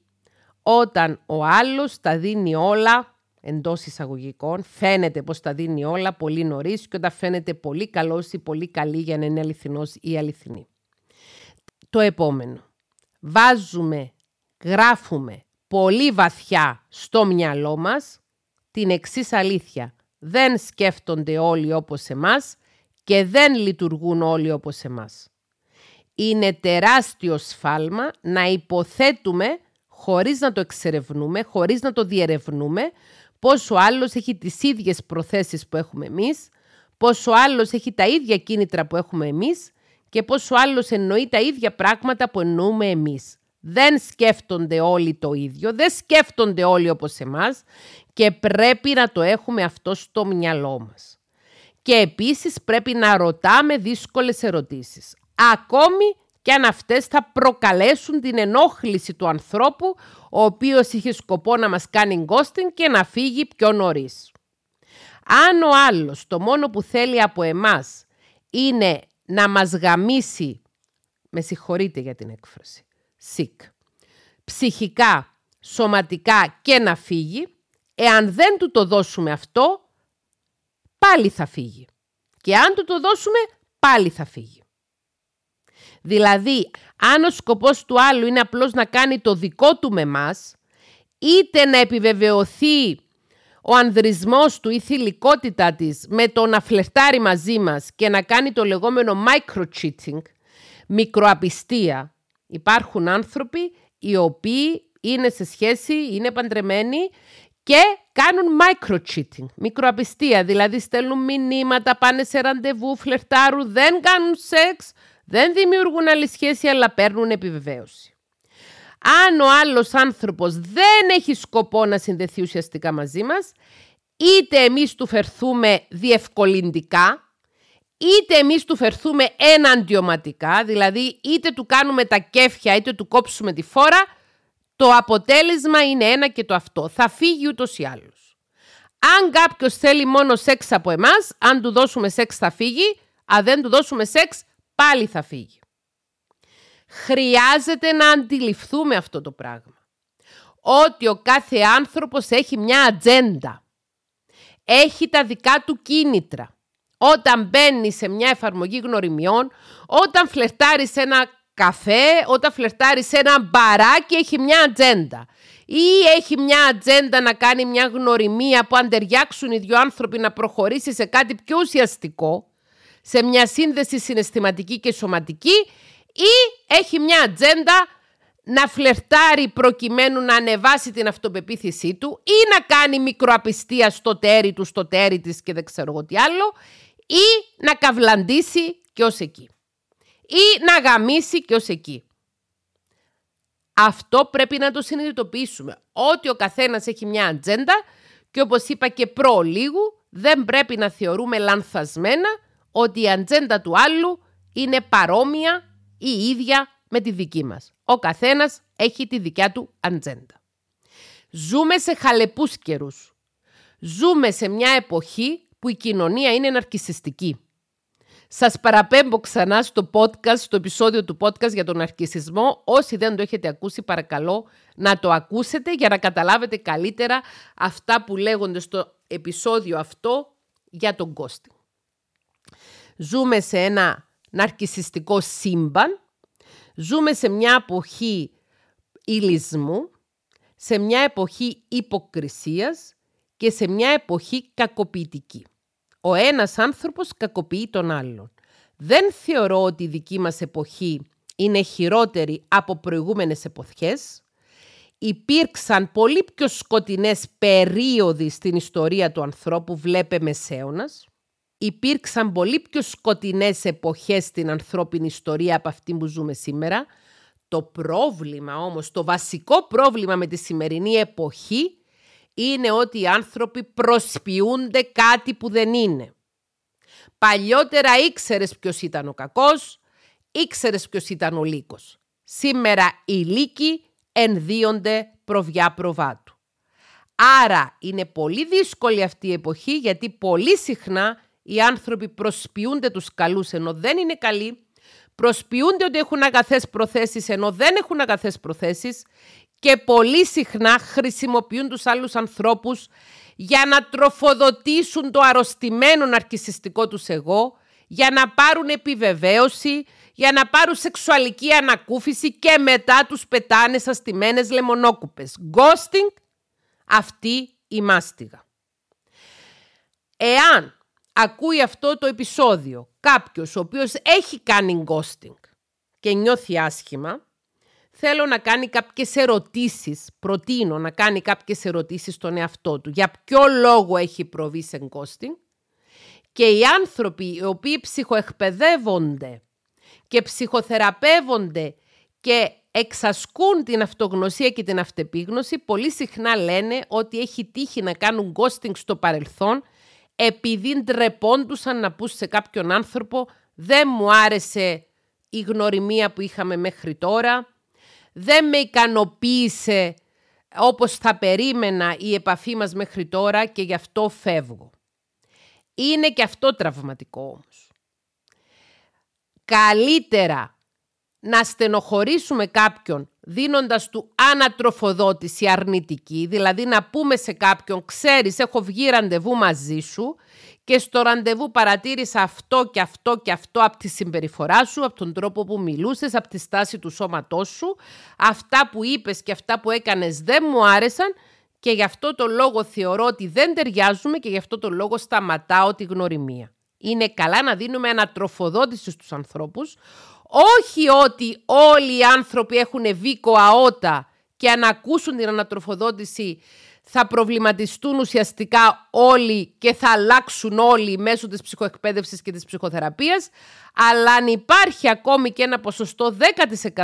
όταν ο άλλος τα δίνει όλα εντός εισαγωγικών, φαίνεται πως τα δίνει όλα πολύ νωρίς και όταν φαίνεται πολύ καλός ή πολύ καλή για να είναι αληθινός ή αληθινή. Το επόμενο. Βάζουμε, γράφουμε πολύ βαθιά στο μυαλό μας την εξής αλήθεια. Δεν σκέφτονται όλοι όπως εμάς και δεν λειτουργούν όλοι όπως εμάς. Είναι τεράστιο σφάλμα να υποθέτουμε χωρίς να το εξερευνούμε, χωρίς να το διερευνούμε, πόσο άλλος έχει τις ίδιες προθέσεις που έχουμε εμείς, πόσο άλλος έχει τα ίδια κίνητρα που έχουμε εμείς και πόσο άλλος εννοεί τα ίδια πράγματα που εννοούμε εμείς. Δεν σκέφτονται όλοι το ίδιο, δεν σκέφτονται όλοι όπως εμάς και πρέπει να το έχουμε αυτό στο μυαλό μας. Και επίσης πρέπει να ρωτάμε δύσκολες ερωτήσεις. Ακόμη και αν αυτές θα προκαλέσουν την ενόχληση του ανθρώπου ο οποίος είχε σκοπό να μας κάνει ghosting και να φύγει πιο νωρίς. Αν ο άλλος το μόνο που θέλει από εμάς είναι να μας γαμίσει, με συγχωρείτε για την έκφραση, sick, ψυχικά, σωματικά και να φύγει, εάν δεν του το δώσουμε αυτό, πάλι θα φύγει. Και αν του το δώσουμε, πάλι θα φύγει. Δηλαδή, αν ο σκοπός του άλλου είναι απλώς να κάνει το δικό του με μας, είτε να επιβεβαιωθεί ο ανδρισμός του ή θηλυκότητα της με το να φλερτάρει μαζί μας και να κάνει το λεγόμενο micro-cheating, μικροαπιστία. Υπάρχουν άνθρωποι οι οποίοι είναι σε σχέση, είναι παντρεμένοι και κάνουν micro-cheating, μικροαπιστία, δηλαδή στέλνουν μηνύματα, πάνε σε ραντεβού, φλερτάρουν, δεν κάνουν σεξ, δεν δημιουργούν άλλη σχέση, αλλά παίρνουν επιβεβαίωση. Αν ο άλλος άνθρωπος δεν έχει σκοπό να συνδεθεί ουσιαστικά μαζί μας, είτε εμείς του φερθούμε διευκολυντικά, είτε εμείς του φερθούμε εναντιωματικά, δηλαδή είτε του κάνουμε τα κέφια είτε του κόψουμε τη φόρα, το αποτέλεσμα είναι ένα και το αυτό. Θα φύγει ούτως ή άλλως. Αν κάποιος θέλει μόνο σεξ από εμάς, αν του δώσουμε σεξ θα φύγει, αν δεν του δώσουμε σεξ πάλι θα φύγει. Χρειάζεται να αντιληφθούμε αυτό το πράγμα. Ότι ο κάθε άνθρωπος έχει μια ατζέντα. Έχει τα δικά του κίνητρα. Όταν μπαίνει σε μια εφαρμογή γνωριμιών, όταν φλερτάρει σε ένα καφέ, όταν φλερτάρει σε ένα μπαράκι, έχει μια ατζέντα. Ή έχει μια ατζέντα να κάνει μια γνωριμία που αν ταιριάξουν οι δυο άνθρωποι να προχωρήσει σε κάτι πιο ουσιαστικό, σε μια σύνδεση συναισθηματική και σωματική ή έχει μια ατζέντα να φλερτάρει προκειμένου να ανεβάσει την αυτοπεποίθησή του ή να κάνει μικροαπιστία στο τέρι του, στο τέρι της και δεν ξέρω εγώ τι άλλο ή να καυλαντήσει και ως εκεί ή να γαμίσει και ως εκεί. Αυτό πρέπει να το συνειδητοποιήσουμε. Ότι ο καθένας έχει μια ατζέντα και όπως είπα και προ λίγου δεν πρέπει να θεωρούμε λανθασμένα ότι η ατζέντα του άλλου είναι παρόμοια ή ίδια με τη δική μας. Ο καθένας έχει τη δικιά του ατζέντα. Ζούμε σε χαλεπούς καιρούς. Ζούμε σε μια εποχή που η κοινωνία είναι ναρκισιστική. Σας παραπέμπω ξανά στο podcast, στο επεισόδιο του podcast για τον αρκισισμό. Όσοι δεν το έχετε ακούσει, παρακαλώ να το ακούσετε για να καταλάβετε καλύτερα αυτά που λέγονται στο επεισόδιο αυτό για τον Κώστη. Ζούμε σε ένα ναρκισιστικό σύμπαν, ζούμε σε μια εποχή ηλισμού, σε μια εποχή υποκρισίας και σε μια εποχή κακοποιητική. Ο ένας άνθρωπος κακοποιεί τον άλλον. Δεν θεωρώ ότι η δική μας εποχή είναι χειρότερη από προηγούμενες εποχές. Υπήρξαν πολύ πιο σκοτεινές περίοδοι στην ιστορία του ανθρώπου, βλέπε Μεσαίωνας. Υπήρξαν πολύ πιο σκοτεινές εποχές στην ανθρώπινη ιστορία από αυτή που ζούμε σήμερα. Το πρόβλημα όμως, το βασικό πρόβλημα με τη σημερινή εποχή είναι ότι οι άνθρωποι προσποιούνται κάτι που δεν είναι. Παλιότερα ήξερες ποιος ήταν ο κακός, ήξερες ποιος ήταν ο λύκος. Σήμερα οι λύκοι ενδύονται προβιά προβάτου. Άρα είναι πολύ δύσκολη αυτή η εποχή γιατί πολύ συχνά οι άνθρωποι προσποιούνται τους καλούς ενώ δεν είναι καλοί, προσποιούνται ότι έχουν αγαθές προθέσεις ενώ δεν έχουν αγαθές προθέσεις και πολύ συχνά χρησιμοποιούν τους άλλους ανθρώπους για να τροφοδοτήσουν το αρρωστημένο ναρκισιστικό τους εγώ, για να πάρουν επιβεβαίωση, για να πάρουν σεξουαλική ανακούφιση και μετά τους πετάνε σαν στημένες λεμονόκουπες. Ghosting, αυτή η μάστιγα. Εάν ακούει αυτό το επεισόδιο κάποιος ο οποίος έχει κάνει ghosting και νιώθει άσχημα, θέλω να κάνει κάποιες ερωτήσεις, προτείνω να κάνει κάποιες ερωτήσεις στον εαυτό του. Για ποιο λόγο έχει προβεί σε ghosting και οι άνθρωποι οι οποίοι ψυχοεκπαιδεύονται και ψυχοθεραπεύονται και εξασκούν την αυτογνωσία και την αυτεπίγνωση, πολύ συχνά λένε ότι έχει τύχει να κάνουν ghosting στο παρελθόν επειδή ντρεπόντουσαν να πούν σε κάποιον άνθρωπο «δεν μου άρεσε η γνωριμία που είχαμε μέχρι τώρα», δεν με ικανοποίησε όπως θα περίμενα η επαφή μας μέχρι τώρα και γι' αυτό φεύγω. Είναι και αυτό τραυματικό όμως. Καλύτερα να στενοχωρήσουμε κάποιον δίνοντας του ανατροφοδότηση αρνητική, δηλαδή να πούμε σε κάποιον «ξέρεις, έχω βγει ραντεβού μαζί σου και στο ραντεβού παρατήρησα αυτό και αυτό και αυτό από τη συμπεριφορά σου, από τον τρόπο που μιλούσες, από τη στάση του σώματός σου. Αυτά που είπες και αυτά που έκανες δεν μου άρεσαν και γι' αυτό το λόγο θεωρώ ότι δεν ταιριάζουμε και γι' αυτό το λόγο σταματάω τη γνωριμία. Είναι καλά να δίνουμε ανατροφοδότηση στους ανθρώπους, όχι ότι όλοι οι άνθρωποι έχουν βίκο αότα και αν ακούσουν την ανατροφοδότηση θα προβληματιστούν ουσιαστικά όλοι και θα αλλάξουν όλοι μέσω της ψυχοεκπαίδευσης και της ψυχοθεραπείας, αλλά αν υπάρχει ακόμη και ένα ποσοστό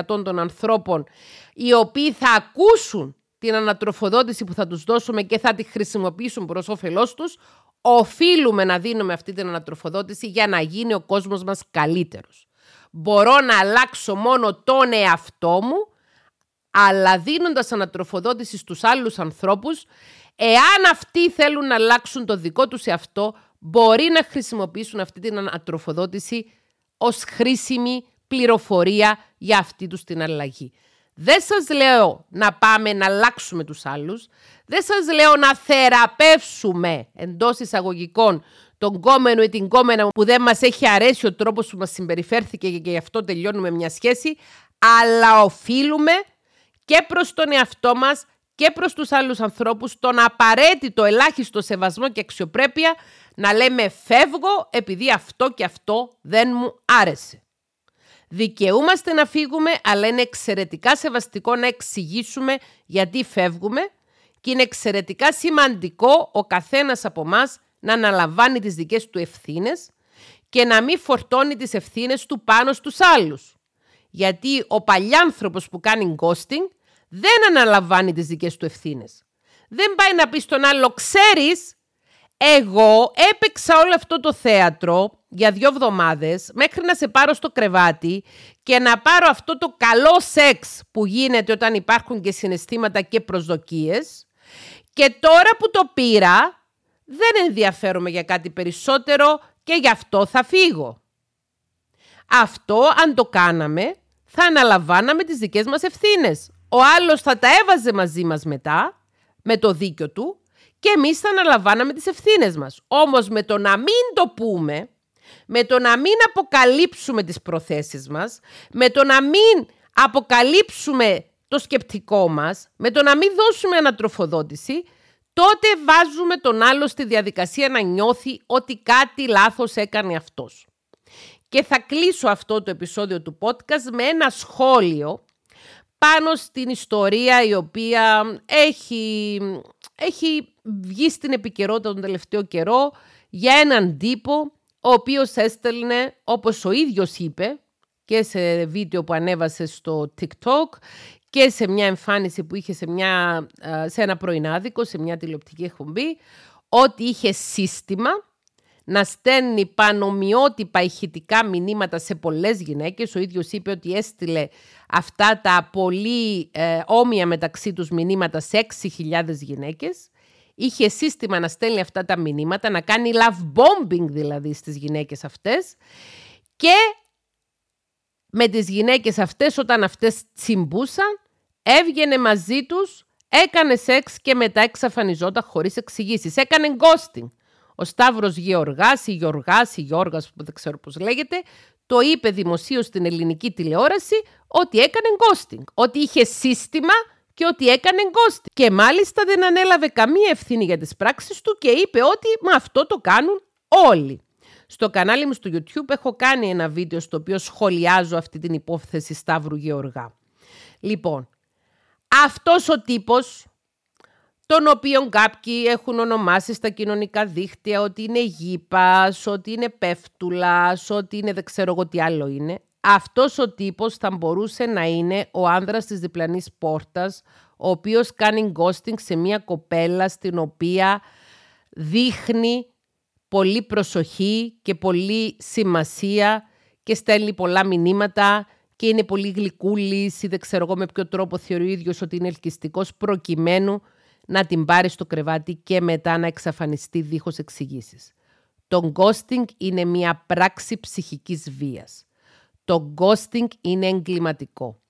10% των ανθρώπων οι οποίοι θα ακούσουν την ανατροφοδότηση που θα τους δώσουμε και θα τη χρησιμοποιήσουν προς όφελός τους, οφείλουμε να δίνουμε αυτή την ανατροφοδότηση για να γίνει ο κόσμος μας καλύτερος. Μπορώ να αλλάξω μόνο τον εαυτό μου αλλά δίνοντας ανατροφοδότηση στους άλλους ανθρώπους, εάν αυτοί θέλουν να αλλάξουν το δικό τους εαυτό, μπορεί να χρησιμοποιήσουν αυτή την ανατροφοδότηση ως χρήσιμη πληροφορία για αυτή τους την αλλαγή. Δεν σας λέω να πάμε να αλλάξουμε τους άλλους, δεν σας λέω να θεραπεύσουμε εντός εισαγωγικών τον κόμενο ή την κόμενα που δεν μας έχει αρέσει ο τρόπος που μας συμπεριφέρθηκε και γι' αυτό τελειώνουμε μια σχέση, αλλά οφείλουμε και προς τον εαυτό μας και προς τους άλλους ανθρώπους τον απαραίτητο ελάχιστο σεβασμό και αξιοπρέπεια να λέμε φεύγω επειδή αυτό και αυτό δεν μου άρεσε. Δικαιούμαστε να φύγουμε, αλλά είναι εξαιρετικά σεβαστικό να εξηγήσουμε γιατί φεύγουμε και είναι εξαιρετικά σημαντικό ο καθένας από εμά να αναλαμβάνει τις δικές του ευθύνες και να μην φορτώνει τις ευθύνες του πάνω στους άλλους. Γιατί ο παλιάνθρωπος που κάνει ghosting δεν αναλαμβάνει τις δικές του ευθύνες. Δεν πάει να πει στον άλλο, ξέρεις, εγώ έπαιξα όλο αυτό το θέατρο για δύο εβδομάδες μέχρι να σε πάρω στο κρεβάτι και να πάρω αυτό το καλό σεξ που γίνεται όταν υπάρχουν και συναισθήματα και προσδοκίες και τώρα που το πήρα δεν ενδιαφέρομαι για κάτι περισσότερο και γι' αυτό θα φύγω. Αυτό αν το κάναμε θα αναλαμβάναμε τις δικές μας ευθύνες. Ο άλλος θα τα έβαζε μαζί μας μετά, με το δίκιο του, και εμείς θα αναλαμβάναμε τις ευθύνες μας. Όμως με το να μην το πούμε, με το να μην αποκαλύψουμε τις προθέσεις μας, με το να μην αποκαλύψουμε το σκεπτικό μας, με το να μην δώσουμε ανατροφοδότηση, τότε βάζουμε τον άλλο στη διαδικασία να νιώθει ότι κάτι λάθος έκανε αυτός. Και θα κλείσω αυτό το επεισόδιο του podcast με ένα σχόλιο πάνω στην ιστορία η οποία έχει, έχει βγει στην επικαιρότητα τον τελευταίο καιρό για έναν τύπο ο οποίος έστελνε, όπως ο ίδιος είπε, και σε βίντεο που ανέβασε στο TikTok και σε μια εμφάνιση που είχε σε, μια, σε ένα πρωινάδικο, σε μια τηλεοπτική εκπομπή, ότι είχε σύστημα να στέλνει πανομοιότυπα ηχητικά μηνύματα σε πολλές γυναίκες. Ο ίδιος είπε ότι έστειλε αυτά τα πολύ ε, όμοια μεταξύ τους μηνύματα σε 6.000 γυναίκες. Είχε σύστημα να στέλνει αυτά τα μηνύματα, να κάνει love bombing δηλαδή στις γυναίκες αυτές και με τις γυναίκες αυτές όταν αυτές τσιμπούσαν έβγαινε μαζί τους, έκανε σεξ και μετά εξαφανιζόταν χωρίς εξηγήσεις. Έκανε ghosting. Ο Σταύρος Γεωργάς ή Γεωργάς ή Γιώργας που δεν ξέρω πώς λέγεται, το είπε δημοσίως στην ελληνική τηλεόραση ότι έκανε ghosting. Ότι είχε σύστημα και ότι έκανε ghosting. Και μάλιστα δεν ανέλαβε καμία ευθύνη για τις πράξεις του και είπε ότι με αυτό το κάνουν όλοι. Στο κανάλι μου στο YouTube έχω κάνει ένα βίντεο στο οποίο σχολιάζω αυτή την υπόθεση Σταύρου Γεωργά. Λοιπόν, αυτός ο τύπος, τον οποίο κάποιοι έχουν ονομάσει στα κοινωνικά δίκτυα ότι είναι γήπας, ότι είναι πέφτουλας, ότι είναι δεν ξέρω εγώ τι άλλο είναι, αυτός ο τύπος θα μπορούσε να είναι ο άνδρας της διπλανής πόρτας, ο οποίος κάνει ghosting σε μια κοπέλα στην οποία δείχνει πολύ προσοχή και πολύ σημασία και στέλνει πολλά μηνύματα και είναι πολύ γλυκούλης ή δεν ξέρω εγώ με ποιο τρόπο θεωρεί ο ίδιος ότι είναι ελκυστικός προκειμένου να την πάρει στο κρεβάτι και μετά να εξαφανιστεί δίχως εξηγήσεις. Το ghosting είναι μια πράξη ψυχικής βίας. Το ghosting είναι εγκληματικό.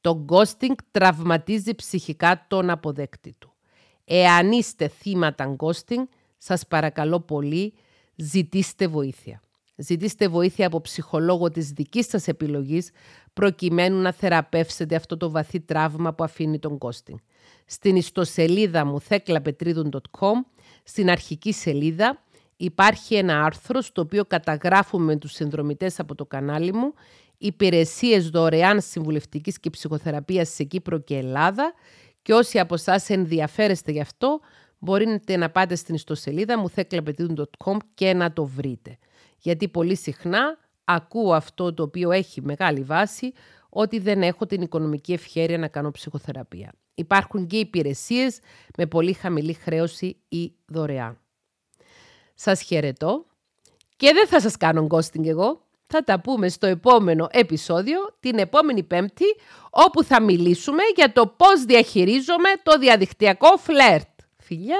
Το ghosting τραυματίζει ψυχικά τον αποδέκτη του. Εάν είστε θύματα ghosting, σας παρακαλώ πολύ, ζητήστε βοήθεια. Ζητήστε βοήθεια από ψυχολόγο της δικής σας επιλογής προκειμένου να θεραπεύσετε αυτό το βαθύ τραύμα που αφήνει τον ghosting. Στην ιστοσελίδα μου theklapetridun.com, στην αρχική σελίδα, υπάρχει ένα άρθρο στο οποίο καταγράφουμε τους συνδρομητές από το κανάλι μου υπηρεσίες δωρεάν συμβουλευτικής και ψυχοθεραπείας σε Κύπρο και Ελλάδα και όσοι από εσάς ενδιαφέρεστε γι' αυτό μπορείτε να πάτε στην ιστοσελίδα μου theklapetridun.com και να το βρείτε. Γιατί πολύ συχνά ακούω αυτό το οποίο έχει μεγάλη βάση ότι δεν έχω την οικονομική ευχαίρεια να κάνω ψυχοθεραπεία. Υπάρχουν και υπηρεσίες με πολύ χαμηλή χρέωση ή δωρεάν. Σας χαιρετώ και δεν θα σας κάνω ghosting εγώ. Θα τα πούμε στο επόμενο επεισόδιο, την επόμενη Πέμπτη, όπου θα μιλήσουμε για το πώς διαχειρίζομαι το διαδικτυακό φλερτ. Φιλιά!